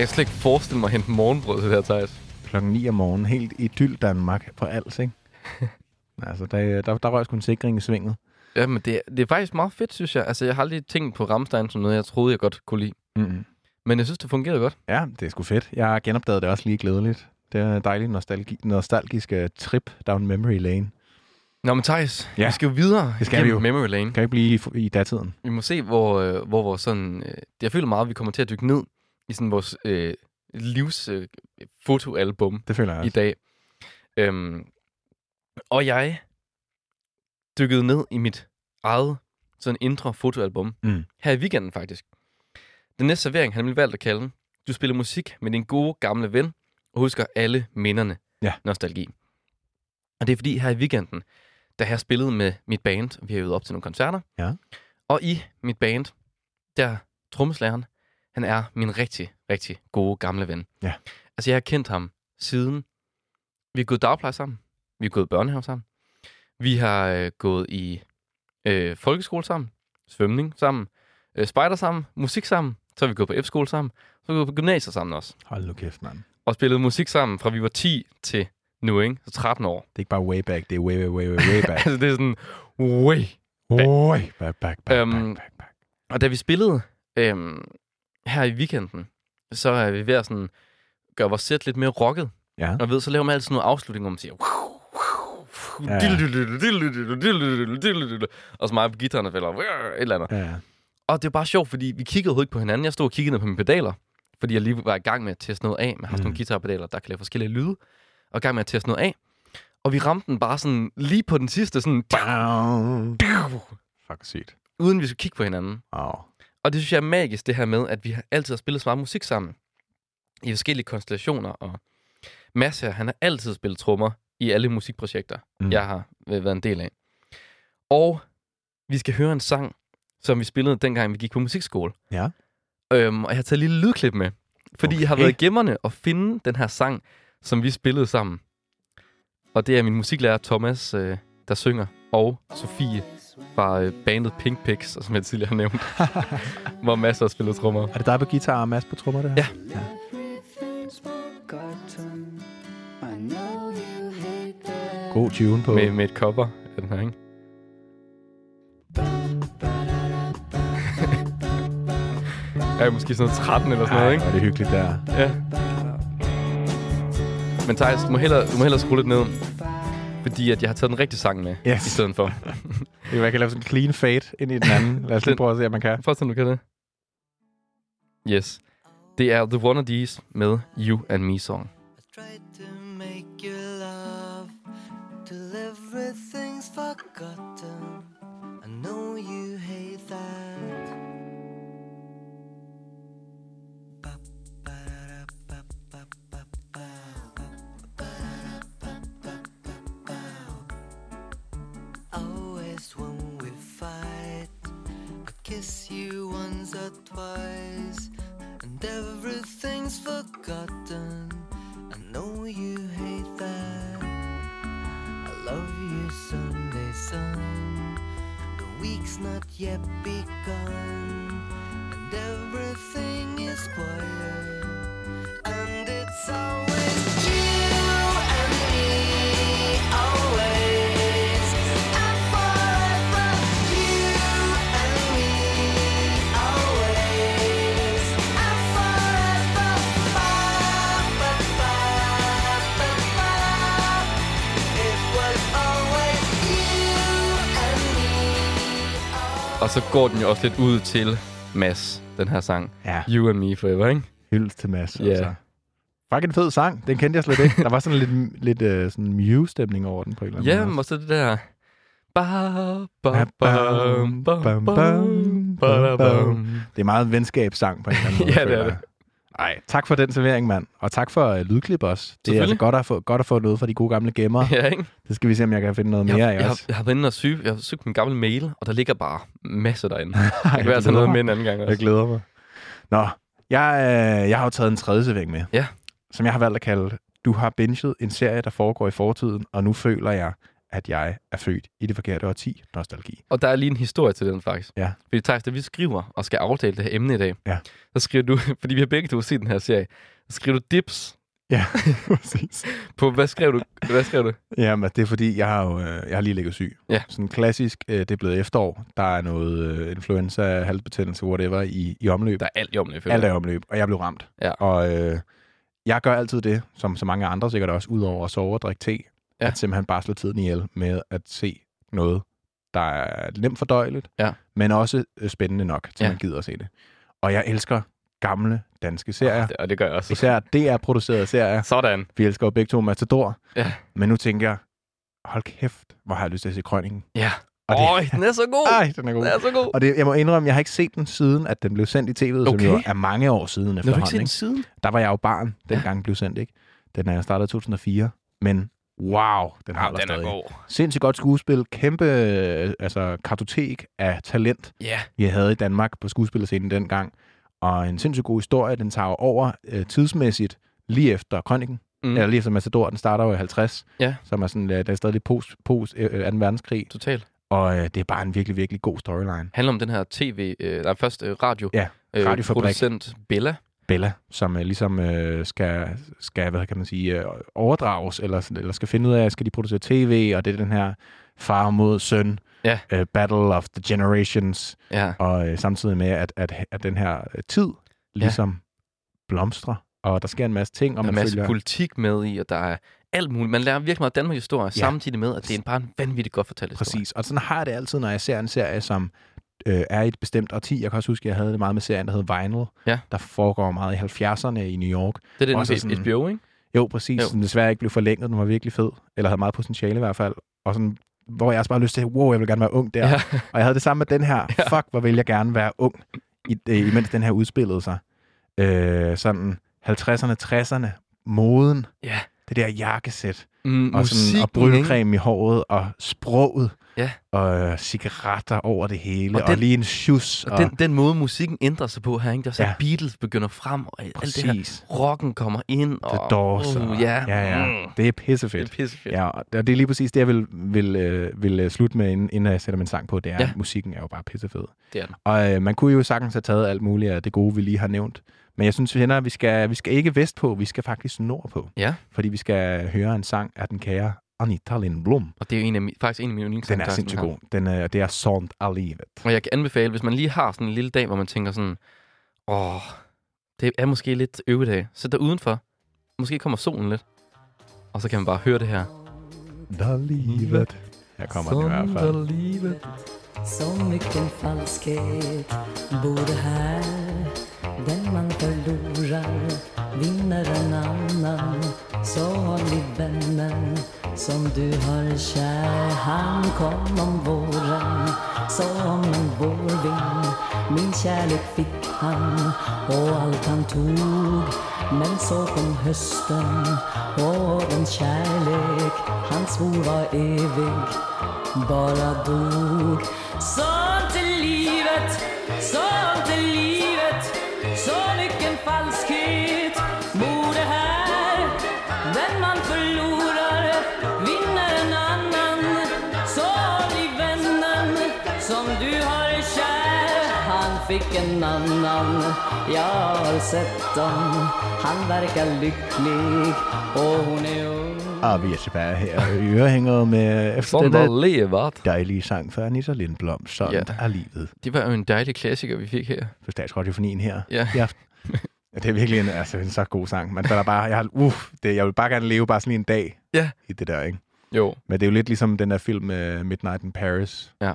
Jeg kan slet ikke forestille mig at hente morgenbrød til det her, Thijs. Klokken 9 om morgenen, helt idyll Danmark på alt, ikke? <laughs> altså, der, der, der røg sgu en sikring i svinget. Ja, men det, det er faktisk meget fedt, synes jeg. Altså, jeg har aldrig tænkt på Rammstein som noget, jeg troede, jeg godt kunne lide. Mm. Men jeg synes, det fungerede godt. Ja, det er sgu fedt. Jeg har genopdaget det også lige glædeligt. Det er en dejlig nostalgi, nostalgisk uh, trip down memory lane. Nå, men Thijs, Ja. vi skal jo videre Det skal vi jo. Memory Lane. Kan ikke blive i, i datiden. Vi må se, hvor, øh, hvor vores sådan... Øh, jeg føler meget, at vi kommer til at dykke ned i sådan vores øh, livs øh, fotoalbum Det føler jeg i dag. Øhm, og jeg dykkede ned i mit eget sådan indre fotoalbum. Mm. Her i weekenden faktisk. Den næste servering, han ville valgt at kalde Du spiller musik med din gode gamle ven, og husker alle minderne. Ja. Nostalgi. Og det er fordi, her i weekenden, da jeg spillede med mit band. Vi har øvet op til nogle koncerter. Ja. Og i mit band, der trommeslageren, han er min rigtig, rigtig gode gamle ven. Ja. Altså, jeg har kendt ham siden... Vi har gået dagpleje sammen. Vi har gået børnehave sammen. Vi har øh, gået i øh, folkeskole sammen. Svømning sammen. Øh, spejder sammen. Musik sammen. Så har vi gået på F-skole sammen. Så har vi gået på gymnasiet sammen også. Hold nu kæft, mand. Og spillet musik sammen fra vi var 10 til nu, ikke? Så 13 år. Det er ikke bare way back, det er way, way, way, way, way back. <laughs> altså, det er sådan way. way back, back, back, Øhm, back, back, back. Og da vi spillede øhm, her i weekenden, så er vi ved at sådan gøre vores sæt lidt mere rocket. Ja. Og ved, så laver man altid nogle afslutninger, hvor man siger... Og så mig på gitaren, der fælder et eller andet. Ja, ja. Og det er bare sjovt, fordi vi kiggede overhovedet ikke på hinanden. Jeg stod og kiggede ned på mine pedaler, fordi jeg lige var i gang med at teste noget af. Man har sådan nogle Mm. guitarpedaler, der kan lave forskellige lyde. Og i gang med at teste noget af. Og vi ramte den bare sådan lige på den sidste, sådan. Fuck sygt. uden vi skulle kigge på hinanden. Wow. Og det synes jeg er magisk, det her med, at vi har altid har spillet så meget musik sammen. I forskellige konstellationer. Og Mads her, han har altid spillet trommer i alle musikprojekter, Mm. jeg har været en del af. Og vi skal høre en sang, som vi spillede dengang, vi gik på musikskole. Ja. Øhm, og jeg har taget et lille lydklip med. Fordi okay. jeg har været gemmerne og finde den her sang, som vi spillede sammen. Og det er min musiklærer Thomas, øh, der synger, og Sofie fra øh, bandet Pink Pigs, som jeg tidligere har nævnt, <laughs> hvor masser har spillet trommer. Er det dig på guitar og Mads på trommer, det her? Ja. God tune på. Med, med et cover af den her, ikke? <laughs> er måske sådan noget 13 eller sådan noget, Ej, ikke? hvor er det hyggeligt der. Ja. Men Thijs, du må hellere, du må hellere skrue lidt ned. Fordi at jeg har taget den rigtige sang med Yes. i stedet for. <laughs> Det kan være, jeg kan lave sådan en clean fade ind i den anden. Lad os lige prøve at se, om man kan. Først, om du kan det. Yes. Det er The One of These med You and Me Song. tried to make you love till everything's forgotten. be Og så går den jo også lidt ud til Mads, den her sang. Ja, You and Me Forever, ikke? hyldest til Mads. Ja. Altså. Fuck en fed sang. Den kendte jeg slet ikke. Der var sådan lidt, lidt uh, sådan Mew-stemning over den på en eller anden Ja, måde. og så det der... Ba, ba, Bam, bam, bam, bam, bam. Det er meget en venskabssang på en eller anden <laughs> måde. Ja, det er det. Jeg. Ej, tak for den servering, mand. Og tak for uh, lydklip også. Det er altså godt at, få, godt at få noget fra de gode gamle gemmer. <laughs> Ja, ikke? Det skal vi se, om jeg kan finde noget Jeg, mere jeg, af jeg, også. har, jeg har været inde og syge, jeg har søgt min gamle mail, og der ligger bare masser derinde. <laughs> Jeg kan være glæder noget mig. med en anden gang Jeg også. glæder mig. Nå, jeg, øh, jeg har jo taget en tredje servering med. Ja. Som jeg har valgt at kalde, du har binget en serie, der foregår i fortiden, og nu føler jeg, at jeg er født i det forkerte årti. Nostalgi. Og der er lige en historie til den, faktisk. Ja. Fordi Thijs, da vi skriver og skal aftale det her emne i dag, Ja. så skriver du, <laughs> fordi vi har begge to set den her serie, så skriver du dips Ja, <laughs> præcis. <laughs> på, hvad skrev du? Hvad skrev du? Jamen, det er fordi, jeg har jo øh, jeg har lige ligget syg. Ja. Sådan klassisk, øh, det er blevet efterår. Der er noget øh, influenza, halsbetændelse, whatever, i, i omløb. Der er alt i omløb. Alt er i omløb, og jeg blev ramt. Ja. Og øh, jeg gør altid det, som så mange andre sikkert også, udover at sove og drikke te, Ja. at simpelthen bare slå tiden ihjel med at se noget, der er nemt fordøjeligt, Ja. men også øh, spændende nok, til Ja. man gider at se det. Og jeg elsker gamle danske serier. Og det, og det gør jeg også. Især DR-producerede serier. Sådan. Vi elsker jo begge to Matador. Ja. Men nu tænker jeg, hold kæft, hvor har jeg lyst til at se Krønningen. Ja. Og det- Øj, den er så god. Ej, den er god. Den er så god. Og det, jeg må indrømme, jeg har ikke set den siden, at den blev sendt i tv'et, som Okay. jo er mange år siden Når du ikke efterhånden. set den siden? Der var jeg jo barn, dengang den blev sendt, ikke? Den er startet i 2004. Men wow, den Ja, holder den er god. Sindssygt godt skuespil. Kæmpe øh, altså, kartotek af talent, Ja, vi havde i Danmark på skuespillerscenen dengang. Og en sindssygt god historie. Den tager over øh, tidsmæssigt lige efter Krønningen. mm. Eller lige efter Matador. Den starter jo i 50. Ja. Som er sådan, øh, der er stadig post, post øh, 2. verdenskrig. totalt. Og øh, det er bare en virkelig, virkelig god storyline. handler om den her tv, øh, nej, først øh, radio, Ja, øh, radiofabrik. producent Bella. Bella, som øh, ligesom øh, skal, skal, hvad kan man sige, øh, overdrages, eller, eller skal finde ud af, skal de producere tv, og det er den her far mod søn, Ja. øh, battle of the generations, Ja, og øh, samtidig med, at, at, at den her øh, tid ligesom blomstrer, og der sker en masse ting, og der er en masse følger... politik med i, og der er alt muligt. Man lærer virkelig meget Danmark historie, ja. samtidig med, at det er en bare en vanvittigt godt fortalt historie. Præcis, og sådan har jeg det altid, når jeg ser en serie, som øh, er i et bestemt årti. Jeg kan også huske, at jeg havde det meget med serien, der hed Vinyl, Ja. der foregår meget i 70'erne i New York. Det er den Også HBO, ikke? Jo, præcis. Jo. Som desværre ikke blev forlænget. Den var virkelig fed. Eller havde meget potentiale i hvert fald. Og sådan, hvor jeg også bare havde lyst til, wow, jeg vil gerne være ung der. Ja. Og jeg havde det samme med den her. <laughs> Ja. Fuck, hvor vil jeg gerne være ung, i, øh, imens den her udspillede sig. Øh, sådan 50'erne, 60'erne, moden, Ja. det der jakkesæt, Mm, og, sådan, og ikke? brylcreme i håret, og sproget, Ja. og øh, cigaretter over det hele, Og og, den- og lige en shoes. Og den, den måde, musikken ændrer sig på her, ikke? Der er så Ja. Beatles begynder frem, og alt det her præcis. rocken kommer ind. Og, The Doors. Uh, og, ja, ja, ja. Mm, Det er pissefedt. det er pissefedt. Ja, og det er lige præcis det, jeg vil, vil, øh, vil øh, slutte med, inden, inden jeg sætter min sang på. Det er, ja. at musikken er jo bare pissefed. Det er den. Og øh, man kunne jo sagtens have taget alt muligt af det gode, vi lige har nævnt. Men jeg synes, venner, vi skal, vi skal ikke vestpå, vi skal faktisk nordpå. Ja, Fordi vi skal høre en sang af den kære Anita Lindblom. og det er jo en af, faktisk en af mine Den yndlingssange. er der sindssygt god. Den, øh, det er Sånt af livet. Og jeg kan anbefale, hvis man lige har sådan en lille dag, hvor man tænker sådan, åh, det er måske lidt øvedag. Sæt dig udenfor. Måske kommer solen lidt. Og så kan man bare høre det her. Da livet. Her kommer den i hvert fald. livet. Så mycket falskhet bor här Den man förlorar vinner en annan Salig vännen som du har kär. Han kom om våren som en vårvind min kärlek fick han och allt han tog. Men så kom hösten och den kärlek han svor var evig bara dog Sånt är livet, sånt fick en annan, jag har sett dem Han verkar lycklig och hon är ung Og vi er tilbage her i ørehængeret med efter Sådan den der levet. dejlige sang fra Anita Lindblom. Sådan Ja. er livet. Det var jo en dejlig klassiker, vi fik her. på Statsradiofonien her Ja. i aften. Ja, det er virkelig en, altså, en så god sang. Man falder bare, jeg, har, uff, det, jeg vil bare gerne leve bare sådan en dag Ja. i det der, ikke? Jo. Men det er jo lidt ligesom den der film uh, Midnight in Paris. Ja. Jeg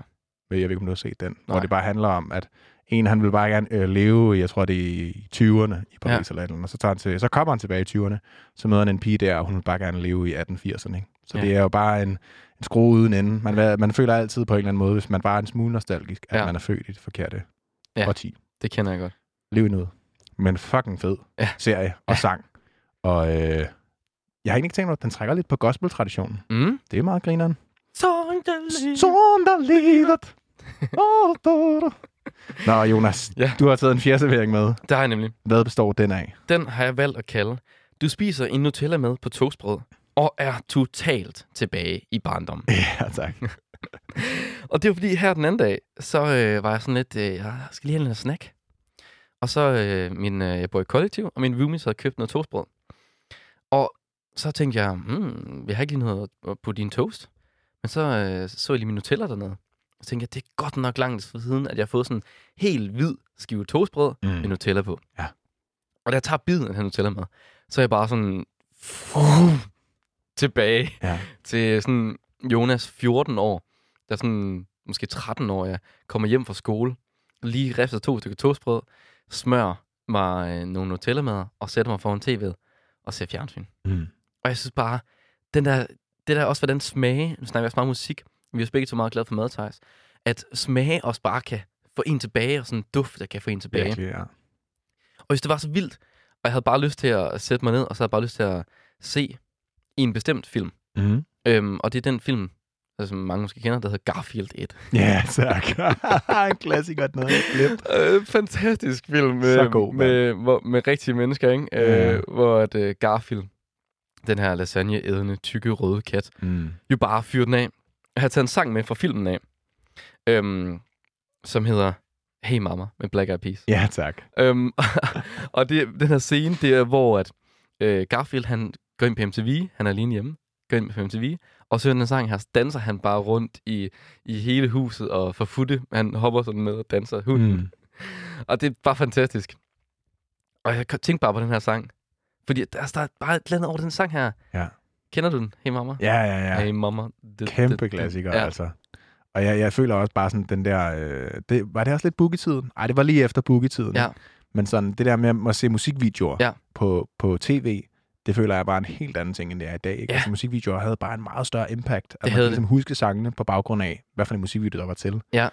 ved ikke, om du har set den. Nej. Hvor det bare handler om, at en, han vil bare gerne øh, leve, jeg tror det er i 20'erne i Paris Ja. eller et eller andet, og så, tager han til, så kommer han tilbage i 20'erne, så møder han en pige der, og hun vil bare gerne leve i 1880'erne. Ikke? Så Ja. det er jo bare en, en skrue uden ende. Man, man føler altid på en eller anden måde, hvis man bare er en smule nostalgisk, at Ja. man er født i det forkerte Ja. årti. Det kender jeg godt. Lev i noget. Men fucking fed Ja. serie og Ja. sang. Og øh, jeg har ikke tænkt mig, at den trækker lidt på gospel-traditionen. Mm. Det er meget grineren. Sådan der livet. Sådan der livet. <laughs> Nå, Jonas, Ja. du har taget en fjerservering med. Der har jeg nemlig. Hvad består den af? Den har jeg valgt at kalde. Du spiser en Nutella med på toastbrød og er totalt tilbage i barndommen. <laughs> Ja, tak. <laughs> Og det var fordi her den anden dag, så øh, var jeg sådan lidt, øh, jeg skal lige have en snack. Og så, øh, min, øh, jeg bor i kollektiv, og min roomies havde købt noget toastbrød. Og så tænkte jeg, hmm, jeg har ikke lige noget på din toast. Men så øh, så jeg lige min Nutella dernede. Så tænkte jeg, det er godt nok langt siden, at jeg har fået sådan en helt hvid skive toastbrød Mm. med Nutella på. Ja. Og da jeg tager biden af den Nutella med, så er jeg bare sådan tilbage Ja. til sådan Jonas 14 år, der er sådan måske 13 år, jeg kommer hjem fra skole, lige rifter to stykker toastbrød, smør mig øh, nogle Nutella med og sætter mig foran tv'et og ser fjernsyn. Mm. Og jeg synes bare, den der, det der også, hvordan smage, nu snakker vi også meget musik, vi er begge to meget glade for mad, Thijs, at smage også bare kan få en tilbage, og sådan en duft, der kan få en tilbage. Virkelig, ja. Og hvis det var så vildt, og jeg havde bare lyst til at sætte mig ned, og så havde jeg bare lyst til at se i en bestemt film, Mm. Øhm, og det er den film, altså, som mange måske kender, der hedder Garfield 1. Ja, tak. <laughs> en klassiker, den havde. Øh, fantastisk film med, Så god, med, hvor, med rigtige mennesker, ikke? Ja. Øh, hvor at, øh, Garfield, den her lasagne-ædende, tykke, røde kat, Mm. jo bare fyrer den af. Jeg har taget en sang med fra filmen af, øhm, som hedder Hey Mama med Black Eyed Peas. Ja, tak. Øhm, <laughs> og det, den her scene, det er, hvor at, øh, Garfield, han går ind på MTV, han er alene hjemme, går ind på MTV, og så den sang her, danser han bare rundt i, i hele huset og får futte. Han hopper sådan med og danser hunden. Mm. <laughs> Og det er bare fantastisk. Og jeg tænkte bare på den her sang. Fordi der, der er bare et eller andet over den sang her. Ja. Kender du den? Hey Mama? Ja, ja, ja. Hey Mama. Det, Kæmpe klassiker, ja. altså. Og jeg, jeg føler også bare sådan, den der... Øh, det, var det også lidt boogie-tiden? Nej, det var lige efter boogie-tiden. Ja. Men sådan, det der med at se musikvideoer Ja. på, på tv, det føler jeg bare en helt anden ting, end det er i dag. Ikke? Ja. Altså, musikvideoer havde bare en meget større impact. At man havde ligesom huske sangene på baggrund af, hvad for en musikvideo, der var til. Ja.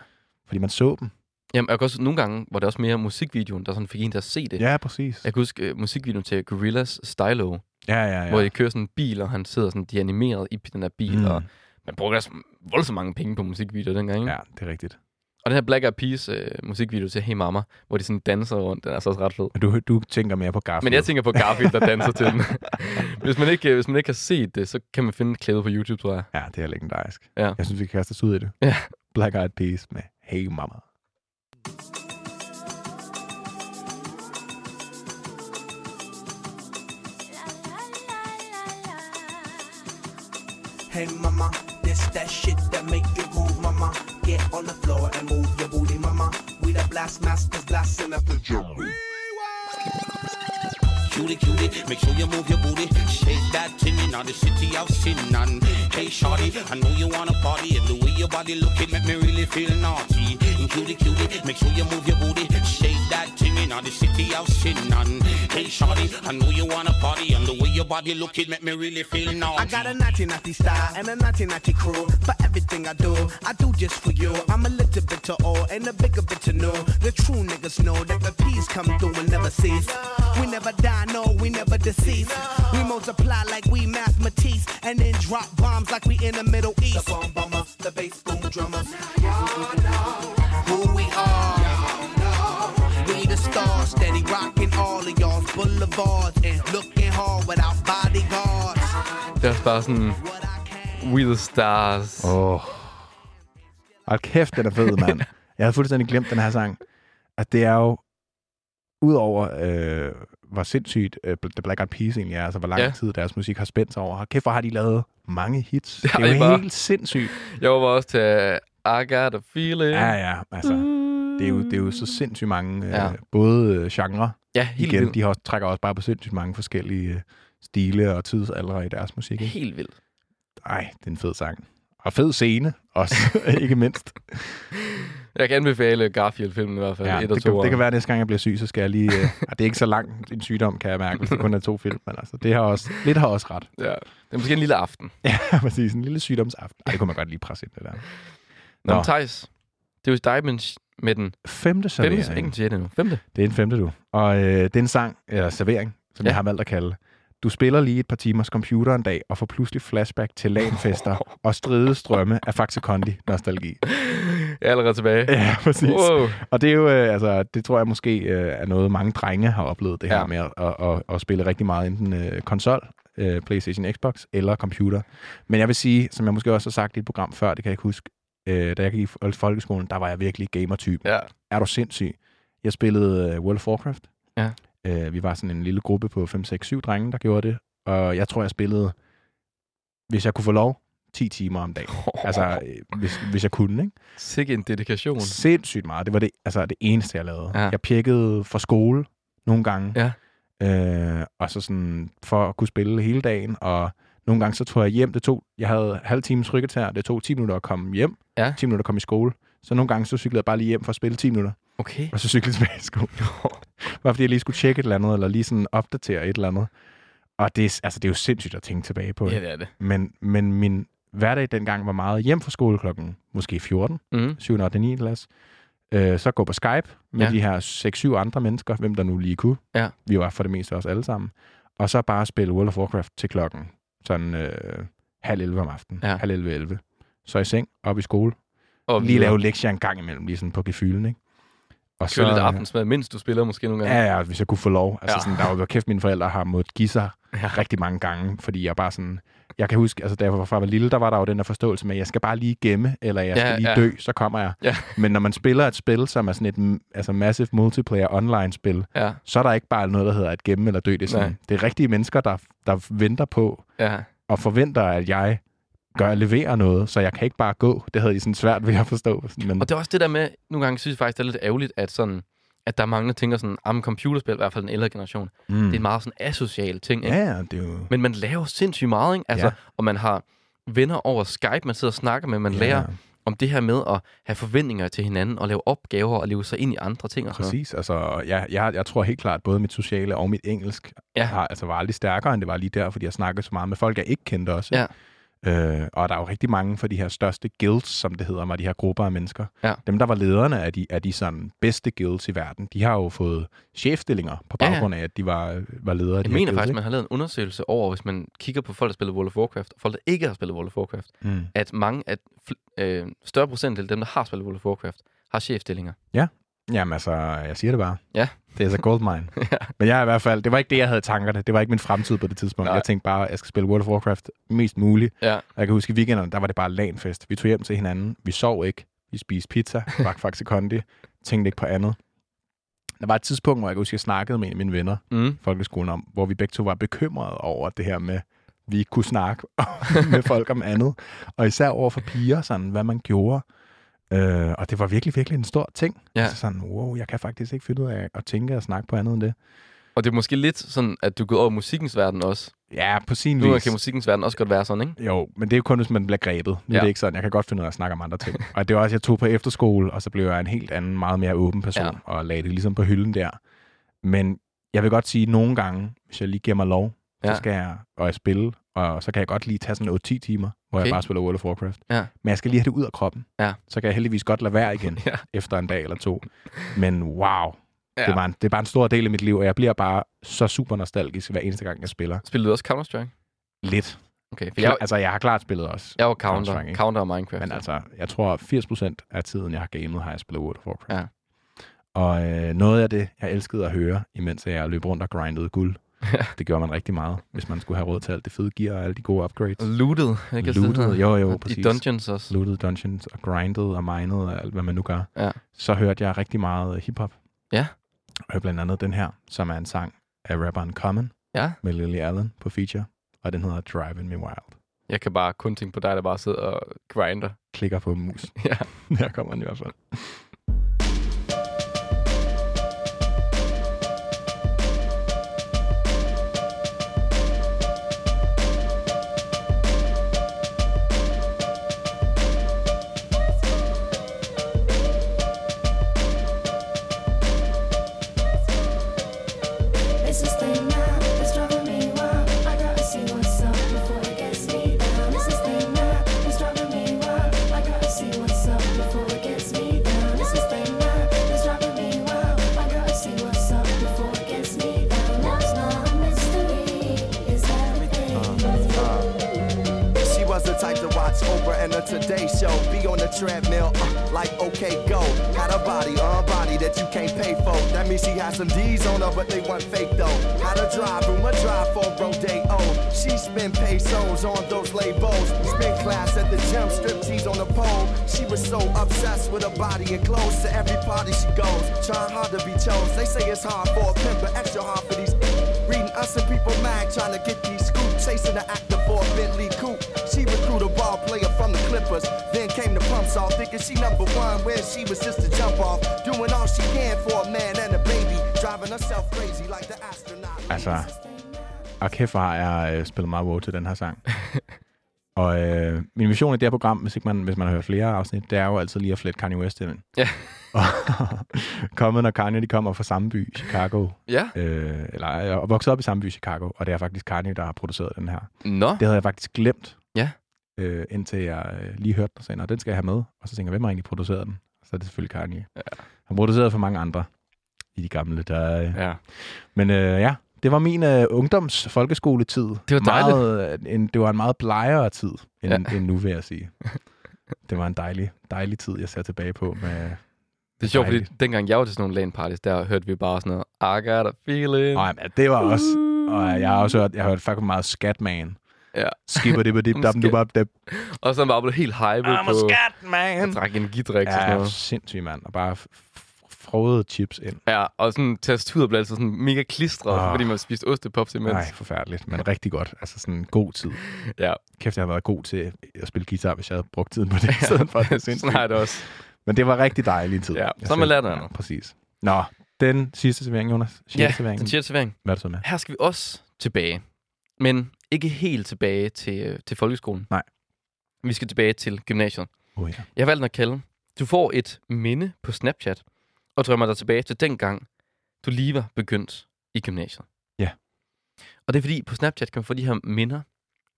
Fordi man så dem. Jamen, jeg kan også, nogle gange var det også mere musikvideoen, der sådan fik en til at se det. Ja, præcis. Jeg kan huske uh, musikvideoen til Gorillaz Stylo, Ja, ja, ja. hvor de kører sådan en bil, og han sidder sådan, de er animeret i den her bil, mm. og man bruger også voldsomt mange penge på musikvideoer dengang, ikke? Ja, det er rigtigt. Og den her Black Eyed Peas uh, musikvideo til Hey Mama, hvor de sådan danser rundt, den er så også ret fed. Men du, du tænker mere på Garfield. Men jeg tænker på Garfield, der danser til <laughs> den. hvis, man ikke, hvis man ikke har set det, så kan man finde klæde på YouTube, tror jeg. Ja, det er legendarisk. Ja. Jeg synes, vi kan kaste os ud i det. Ja. Black Eyed Peas med Hey Mama. Hey mama, this that shit that make you move, mama. Get on the floor and move your booty, mama. We the blast masters blasting up the jungle. Cutie, cutie, make sure you move your booty. Shake that thing in the city of sin. And hey, shorty, I know you wanna party. And the way your body looking make me really feel naughty. And cutie, cutie, make sure you move your booty. Shake that thing in the city of sin. And hey, shorty, I know you wanna party. And the way your body looking make me really feel naughty. I got a naughty naughty style and a naughty naughty crew. For everything I do, I do just for you. I'm a little bit to all and a bigger bit to know. The true niggas know that the peace come through and never cease. We never die, no, we never decease. We multiply like we mathematics and then drop bombs like we in the Middle East. The bomb bomber, the bass boom drummers. Who we are. We the stars, steady rocking all of y'all's boulevards and looking hard without bodyguards. Det er også bare sådan, We the Stars. Åh. Oh. Hold kæft, den er fed, mand. <laughs> Jeg havde fuldstændig glemt den her sang. At det er jo, udover øh, hvor sindssygt øh, The Black Eyed Peas egentlig er, altså hvor lang Ja. tid deres musik har spændt sig over. Kæft, hvor har de lavet mange hits. Det Det, er jo bare. helt sindssygt. Jeg var også til I Got a Feeling. Ja, ja, altså. Det er jo, det er jo så sindssygt mange, øh, Ja. ja. både øh, genre, Ja, helt igen, vildt. de har, trækker også bare på sindssygt mange forskellige øh, stile og tidsalder i deres musik. Ikke? Helt vildt. Ej, det er en fed sang. Og fed scene også, <laughs> ikke mindst. Jeg kan anbefale Garfield-filmen i hvert fald. Ja, et det, to kan, det kan være, at næste gang jeg bliver syg, så skal jeg lige... Øh, det er ikke så lang en sygdom, kan jeg mærke, hvis det kun er to film. Men altså, det har også, lidt har også ret. Ja. Det er måske en lille aften. <laughs> Ja, præcis. En lille sygdomsaften. Ej, det kunne man godt lige presse ind, det der. Nå, Nå. Thijs, det er jo dig med, den Femte femte, servering. ikke den sjette nu. Femte. Det er en femte, du. Og øh, det er en sang, eller servering, som ja. Ja. jeg har valgt at kalde. Du spiller lige et par timers computer en dag, og får pludselig flashback til lanfester <laughs> og stride strømme af Faxe Kondi nostalgi. Jeg er allerede tilbage. Ja, præcis. Wow. Og det er jo, øh, altså, det tror jeg måske øh, er noget, mange drenge har oplevet, det her Ja. med at, at, at, at spille rigtig meget enten øh, konsol, øh, PlayStation, Xbox eller computer. Men jeg vil sige, som jeg måske også har sagt i et program før, det kan jeg ikke huske, øh, da jeg gik i fol- folkeskolen, der var jeg virkelig gamer-typen. Ja. Er du sindssyg? Jeg spillede øh, World of Warcraft. Ja. Øh, vi var sådan en lille gruppe på 5, 6, 7 drenge, der gjorde det. Og jeg tror, jeg spillede, hvis jeg kunne få lov, 10 timer om dagen. <laughs> Altså, øh, hvis, hvis jeg kunne, ikke? Sikke en dedikation. Sindssygt meget. Det var det, altså, det eneste, jeg lavede. Ja. Jeg pjekkede fra skole nogle gange. Ja. Øh, og så sådan, for at kunne spille hele dagen. Og nogle gange så tog jeg hjem. Det tog, jeg havde halv times rykket Det tog 10 minutter at komme hjem. Ja. 10 minutter at komme i skole. Så nogle gange så cyklede jeg bare lige hjem for at spille 10 minutter. Okay. Og så cyklede jeg tilbage i skole. <laughs> bare fordi jeg lige skulle tjekke et eller andet, eller lige sådan opdatere et eller andet. Og det, er- altså, det er jo sindssygt at tænke tilbage på. Ja, det er det. Men, men min hverdag dengang var meget hjem fra skole klokken måske 14, Mm. 7. og 9. klasse. Øh, så gå på Skype med ja. de her 6-7 andre mennesker, hvem der nu lige kunne. Ja. Vi var for det meste også alle sammen. Og så bare spille World of Warcraft til klokken sådan øh, halv 11 om aftenen. Ja. Halv 11, 11. Så i seng, op i skole. Og Lige lave lektier en gang imellem, lige sådan på gefylen, ikke? Og Køre lidt aftensmad, mens du spiller måske nogle gange. Ja, ja, hvis jeg kunne få lov. Altså, Ja. sådan, der var kæft, mine forældre har måttet give sig Ja. rigtig mange gange, fordi jeg bare sådan... Jeg kan huske, altså da jeg var, fra jeg lille, der var der jo den der forståelse med, at jeg skal bare lige gemme, eller jeg skal Ja, lige ja. dø, så kommer jeg. Ja. Men når man spiller et spil, som er sådan et altså massive multiplayer online-spil, Ja, så er der ikke bare noget, der hedder at gemme eller dø. Det er, sådan, Nej. det er rigtige mennesker, der, der venter på ja. og forventer, at jeg gør leverer noget, så jeg kan ikke bare gå. Det havde de sådan svært ved at forstå. Men, Og det er også det der med, nogle gange synes jeg faktisk, det er lidt ærgerligt, at, sådan, at der er mange, der tænker sådan, at computerspil, i hvert fald den ældre generation, mm. det er en meget sådan asocial ting. Ikke? Ja, det er jo... Men man laver sindssygt meget, ikke? Altså, Ja. Og man har venner over Skype, man sidder og snakker med, man ja, lærer om det her med at have forventninger til hinanden, og lave opgaver og leve sig ind i andre ting. Og sådan noget. Præcis. Altså, jeg, jeg, jeg tror helt klart, at både mit sociale og mit engelsk Ja. har, altså, var aldrig stærkere, end det var lige der, fordi jeg snakkede så meget med folk, jeg ikke kendte også. Ja. Øh, og der er jo rigtig mange for de her største guilds, som det hedder mig, de her grupper af mennesker. Ja. Dem, der var lederne af de, af de sådan bedste guilds i verden, de har jo fået chefstillinger på Ja, ja. baggrund af, at de var, var ledere af de Jeg her mener guilds, faktisk, ikke? man har lavet en undersøgelse over, hvis man kigger på folk, der spiller World of Warcraft, og folk, der ikke har spillet World of Warcraft, Mm. at mange, at øh, større procentdel af dem, der har spillet World of Warcraft, har chefstillinger. Jamen altså, jeg siger det bare. Ja. Det er så goldmine. <laughs> Ja. Men jeg i hvert fald, det var ikke det, jeg havde tankerne. Det var ikke min fremtid på det tidspunkt. Nej. Jeg tænkte bare, at jeg skal spille World of Warcraft mest muligt. Ja. Og jeg kan huske, i weekenderne, der var det bare lanfest. Vi tog hjem til hinanden. Vi sov ikke. Vi spiste pizza. <laughs> Drak faktisk kondi. Tænkte ikke på andet. Der var et tidspunkt, hvor jeg kan huske, at jeg snakkede med en af mine venner Mm. folkeskolen om, hvor vi begge to var bekymrede over det her med, vi ikke kunne snakke <laughs> med folk om andet. Og især over for piger, sådan, hvad man gjorde. Øh, og det var virkelig, virkelig en stor ting. Ja. Altså sådan, wow, jeg kan faktisk ikke finde ud af at tænke og snakke på andet end det. Og det er måske lidt sådan, at du går over musikkens verden også. Ja, på sin Nu vis. kan musikkens verden også godt være sådan, ikke? Jo, men det er jo kun, hvis man bliver grebet. Nu ja. Er det ikke sådan. Jeg kan godt finde ud af at snakke om andre ting. <laughs> og det var også, jeg tog på efterskole, og så blev jeg en helt anden, meget mere åben person, ja. og lagde det ligesom på hylden der. Men jeg vil godt sige, at nogle gange, hvis jeg lige giver mig lov, ja. Ja. så skal jeg, og jeg spille, og så kan jeg godt lige tage sådan 8-10 timer, hvor okay. Jeg bare spiller World of Warcraft. Ja. Men jeg skal lige have det ud af kroppen. Ja. Så kan jeg heldigvis godt lade være igen <laughs> Ja. efter en dag eller to. Men wow, Ja. det, var en, det bare en stor del af mit liv, og jeg bliver bare så super nostalgisk hver eneste gang, jeg spiller. Spiller du også Counter-Strike? Lidt. Okay, for Jeg, altså, jeg har klart spillet også. jeg var Counter, ikke? Counter og Minecraft. Men altså, jeg tror, 80% af tiden, jeg har gamet, har jeg spillet World of Warcraft. Ja. Og øh, noget af det, jeg elskede at høre, imens jeg løb rundt og grindede guld, <laughs> Ja. det gjorde man rigtig meget, hvis man skulle have råd til alt det fede gear og alle de gode upgrades. Looted, ikke? Looted, jo, jo, I præcis. dungeons også. Looted dungeons og grinded og mined og alt, hvad man nu gør. Ja. Så hørte jeg rigtig meget øh, hiphop. Ja. Jeg hørte blandt andet den her, som er en sang af rapperen Common Ja. med Lily Allen på feature, og den hedder Driving Me Wild. Jeg kan bare kun tænke på dig, der bare sidder og grinder. Klikker på mus. <laughs> Ja. <laughs> Her kommer den i hvert fald. Spillet meget WoW til den her sang. <laughs> og øh, min mission i det her program, hvis, ikke man, hvis man har hørt flere afsnit, det er jo altid lige at flette Kanye West ind. Ja. og Common og Kanye, de kommer fra samme by, Chicago. Ja. Øh, eller jeg er vokset op i samme by, Chicago, og det er faktisk Kanye, der har produceret den her. Nå. Det havde jeg faktisk glemt. Ja. Øh, indtil jeg øh, lige hørte den og sagde, "Nå, den skal jeg have med. Og så tænker jeg, hvem har egentlig produceret den? Så er det selvfølgelig Kanye. Ja. Han producerede for mange andre i de gamle dage. Ja. Men øh, ja, Det var min øh, ungdoms folkeskoletid. Det var dejligt. meget, øh, en, det var en meget blegere tid end, Ja. ja. <laughs> end nu, vil jeg sige. Det var en dejlig, dejlig tid, jeg ser tilbage på. Med, Det er sjovt, fordi dengang jeg var til sådan nogle LAN parties, der hørte vi bare sådan noget, I got a feeling. Nej, men det var også... Og jeg har også hørt, jeg har hørt faktisk meget Scatman. Ja. Skipper det på dip, dap, dap, dip. Og så bare blevet helt hyped I'm på a Scatman! at drikke energidrik og sådan Ja, noget. sindssygt, mand. Og bare f- f- frode chips ind. Ja, og sådan tastaturet blev altid sådan mega klistret, oh. fordi man spiste ostepops imens. Nej, forfærdeligt, men rigtig godt. Altså sådan en god tid. Ja. Kæft, jeg har været god til at spille guitar, hvis jeg havde brugt tiden på det. i <laughs> stedet for det sindssygt. sådan har det også. Men det var rigtig dejlig tid. Ja, så noget andet. Ja, præcis. Nå, den sidste servering, Jonas. Sidste Ja, servering. den sjette servering. Hvad er det så med? Her skal vi også tilbage. Men ikke helt tilbage til, øh, til folkeskolen. Nej. Vi skal tilbage til gymnasiet. Oh, ja. Jeg har valgt at kalde. Du får et minde på Snapchat, og drømmer dig tilbage til den gang, du lige var begyndt i gymnasiet. Ja. Og det er fordi, på Snapchat kan man få de her minder.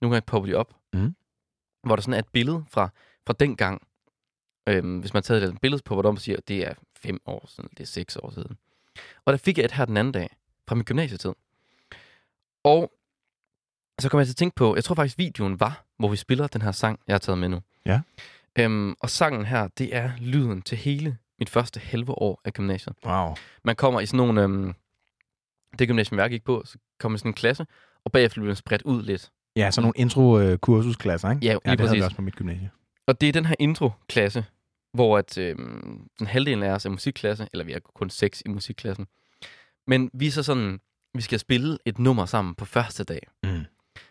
Nogle gange popper de op. Mhm. Hvor der sådan er et billede fra, fra den gang. Øhm, hvis man har taget et billede på, hvor man siger, at det er fem år siden, det er seks år siden. Og der fik jeg et her den anden dag, fra min gymnasietid. Og så kom jeg til at tænke på, jeg tror faktisk videoen var, hvor vi spiller den her sang, jeg har taget med nu. Ja. Øhm, og sangen her, det er lyden til hele mit første halve år af gymnasiet. Wow. Man kommer i sådan nogle... Øhm, det gymnasium, jeg gik på, så kommer i sådan en klasse, og bagefter bliver man spredt ud lidt. Ja, sådan nogle intro-kursusklasser, ikke? Ja, ja lige det havde vi præcis. også på mit gymnasie. Og det er den her intro-klasse, hvor at, øhm, den halvdelen af os er musikklasse, eller vi er kun seks i musikklassen. Men vi er så sådan, vi skal spille et nummer sammen på første dag. Mm.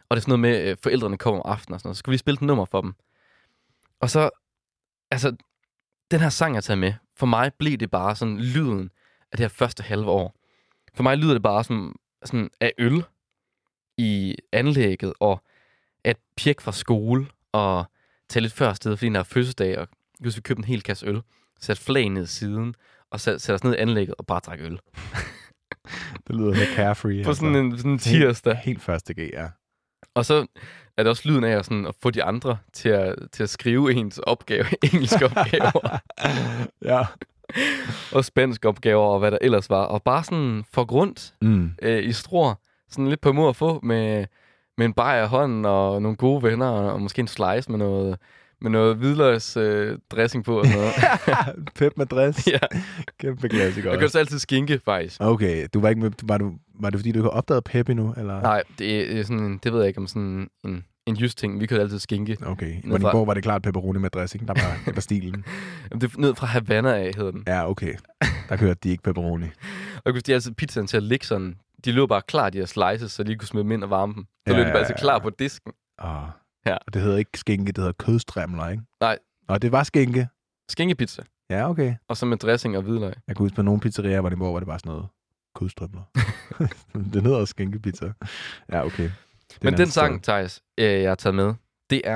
Og det er sådan noget med, øh, forældrene kommer om aftenen og sådan noget. Så skal vi spille et nummer for dem. Og så, altså, den her sang, jeg har taget med, for mig blev det bare sådan lyden af det her første halve år. For mig lyder det bare som sådan af øl i anlægget, og at pjek fra skole, og tage lidt før sted, fordi der er fødselsdag, og husker, vi købte en hel kasse øl, satte flag ned siden, og sat, satte os ned i anlægget og bare drak øl. <laughs> Det lyder lidt carefree. På sådan en, sådan en tirsdag. Helt, helt første G, ja. Og så er det også lyden af at, sådan, at få de andre til at, til at skrive ens opgave, <laughs> engelske opgaver, <laughs> ja. og spansk opgaver, og hvad der ellers var. Og bare sådan for grund Mm. øh, i stror, sådan lidt på mod at få med, med en bajer i hånden, og nogle gode venner, og, og måske en slice med noget, med noget hvidløgs øh, dressing på og sådan noget. <laughs> Pep med dress. ja. Kæmpe klassiker. Jeg gør så altid skinke, faktisk. Okay, du var ikke med, var, du, var det fordi, du ikke har opdaget Pep endnu? Eller? Nej, det er sådan det ved jeg ikke om sådan en, en just ting. Vi kørte altid skinke. Okay, i Ned fra- Vordingborg var det klart pepperoni med dressing. Der var, det var stilen. <laughs> Jamen, Det er ned fra Havana af, hedder den. Ja, okay. Der kørte de ikke pepperoni. Og kunne de havde altid pizzaen til at ligge sådan. De lå bare klar, de her slices, så de ikke kunne smide dem ind og varme dem. Så Ja, løb de bare ja, ja. klar på disken. Og, Ja. og det hedder ikke skinke, det hedder kødstræmler, ikke? Nej. Og det var skinke. Skinkepizza. Ja, okay. Og så med dressing og hvidløg. Jeg kunne huske på nogle pizzerier, hvor det hvor det bare sådan noget kødstrømler. <laughs> det hedder også skinkepizza. Ja, okay. Det Men en den sang, Thijs, øh, jeg har taget med, det er...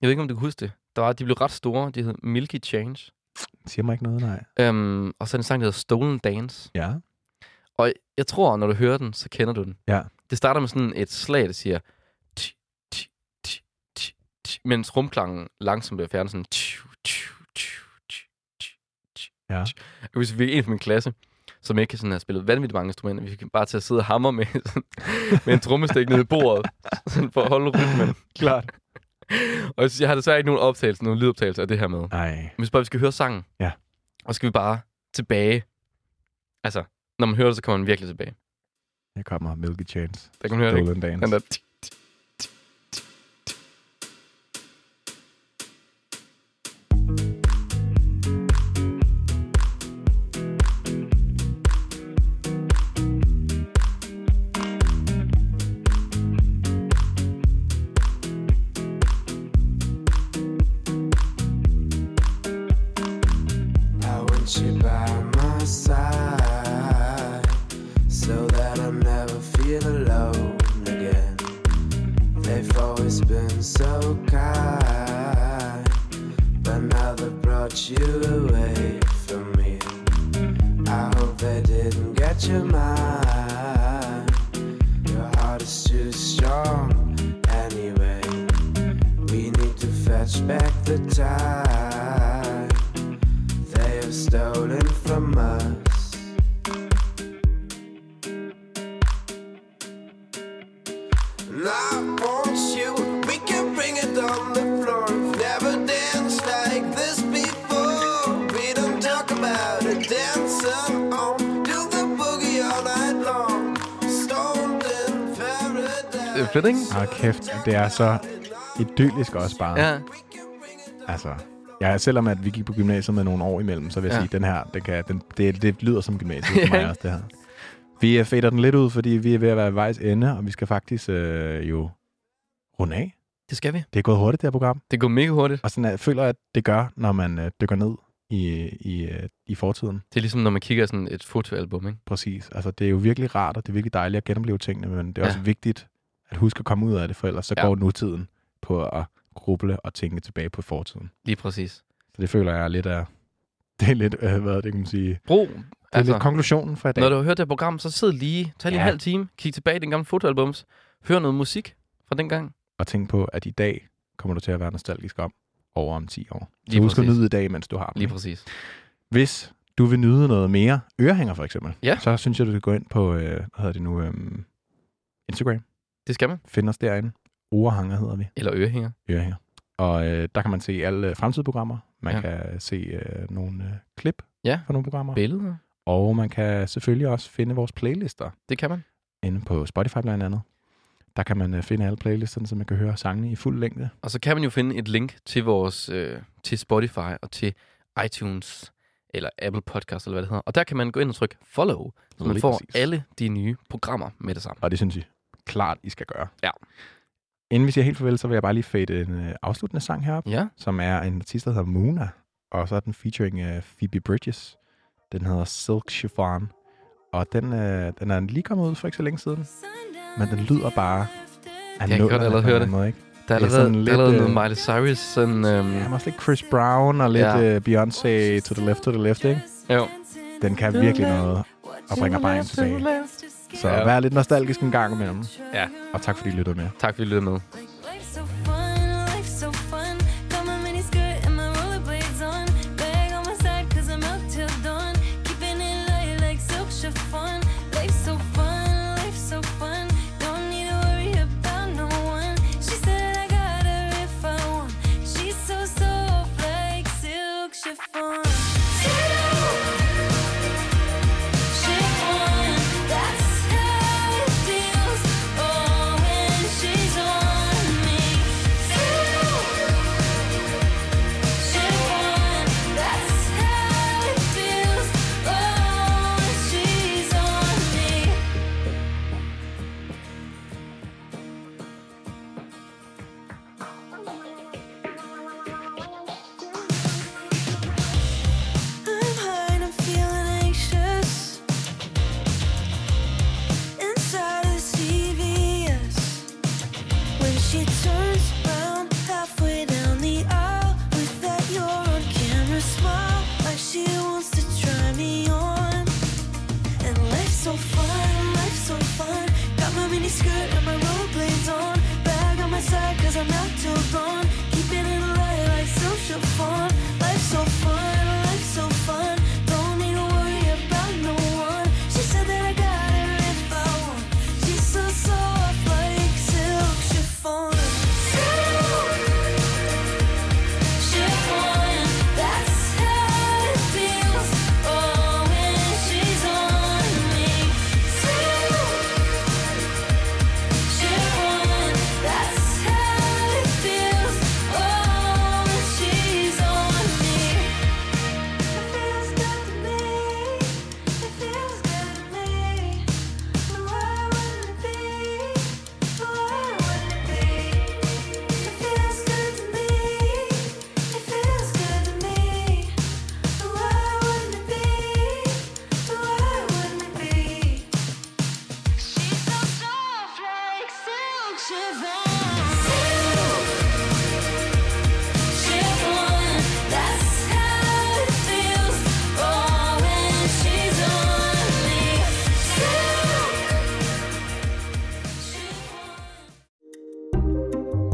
Jeg ved ikke, om du kan huske det. Der var, de blev ret store. De hed Milky Change. historie. Siger mig ikke noget, nej. Øhm, og så er en sang, der hedder Stolen Dance. Ja. Og jeg tror, når du hører den, så kender du den. Ja. Det starter med sådan et slag, der siger... Mens rumklangen langsomt bliver færdig sådan... Ja. Jeg husker, vi en fra min klasse, som ikke sådan har spillet vanvittigt mange instrumenter. Vi fik bare til at sidde og hammer med, sådan, med en trommestik nede i bordet, <laughs> sådan for at holde rytmen. Klart. Og jeg har desværre ikke nogen optagelse, nogen lydoptagelse af det her med. Nej. Men hvis bare vi skal høre sangen, Ja. og skal vi bare tilbage. Altså, når man hører det, så kommer man virkelig tilbage. Her kommer Milky Chance. Der kan man høre det? Stolen Dance. Den der... time they have stolen from us. And I you, we can bring it on the floor. Never danced like this before. We don't talk about it, dance on. Do the boogie all night long. Stoned in øh, paradise. Fedt, ikke? Ah, kæft, det er så idyllisk også bare. Ja. Altså, ja, selvom at vi gik på gymnasiet med nogle år imellem, så vil jeg Ja. sige, den her, den kan, den, det, det lyder som gymnasiet for <laughs> mig også, det her. Vi øh, fader den lidt ud, fordi vi er ved at være ved vejs ende, og vi skal faktisk øh, jo runde af. Det skal vi. Det er gået hurtigt, det her program. Det går mega hurtigt. Og sådan, jeg føler, at det gør, når man øh, dykker ned i, i, øh, i fortiden. Det er ligesom, når man kigger sådan et fotoalbum, ikke? Præcis. Altså, det er jo virkelig rart, og det er virkelig dejligt at genopleve tingene, men det er Ja. også vigtigt at huske at komme ud af det, for ellers så Ja. går nutiden på at gruble og tænke tilbage på fortiden. Lige præcis. Så det føler jeg er lidt <laughs> af... Det er lidt, øh, hvad det kan man sige... Brug, Det er altså, lidt konklusionen for i dag. når du har hørt det her program, så sid lige, tag lige Ja. en halv time, kig tilbage i den gamle fotoalbums, hør noget musik fra den gang. Og tænk på, at i dag kommer du til at være nostalgisk om over om 10 år. Så Lige husk at præcis. nyde i dag, mens du har den. Lige præcis. Hvis du vil nyde noget mere ørehænger for eksempel, Ja. så synes jeg, du skal gå ind på, øh, hvad hedder det nu, øh, Instagram. Det skal man. Find os derinde. Orehanger hedder vi. Eller ørehænger. Ørehænger. Og øh, der kan man se alle øh, fremtidige programmer. Man Ja. ja. kan se øh, nogle øh, klip Ja. fra nogle programmer. Billeder. Og man kan selvfølgelig også finde vores playlister Det kan man. inde på Spotify blandt andet. Der kan man øh, finde alle playlisterne, så man kan høre sangene i fuld længde. Og så kan man jo finde et link til vores øh, til Spotify og til iTunes eller Apple Podcast eller hvad det hedder. Og der kan man gå ind og trykke follow, så man Lige får præcis. alle de nye programmer med det samme. Og det synes jeg klart, I skal gøre. Ja. Inden vi siger helt farvel, så vil jeg bare lige fade en øh, afsluttende sang herop, Ja, som er en artist, der hedder Mona. Og så er den featuring øh, Phoebe Bridges. Den hedder Silk Chiffon. Og den, øh, den er lige kommet ud for ikke så længe siden. Men den lyder bare af kan nullerne godt allerede høre anden Måde, ikke? der er Det er allerede, sådan der er lidt, allerede øh, noget Miley Cyrus. Sådan, øhm, Ja, også lidt Chris Brown og lidt Ja. ja. Beyoncé to the left, to the left, ikke? jo. Den kan virkelig noget og bringer bare en tilbage. Så Ja. vær lidt nostalgisk en gang imellem. Ja. Og tak fordi I lyttede med. Tak fordi I lyttede med.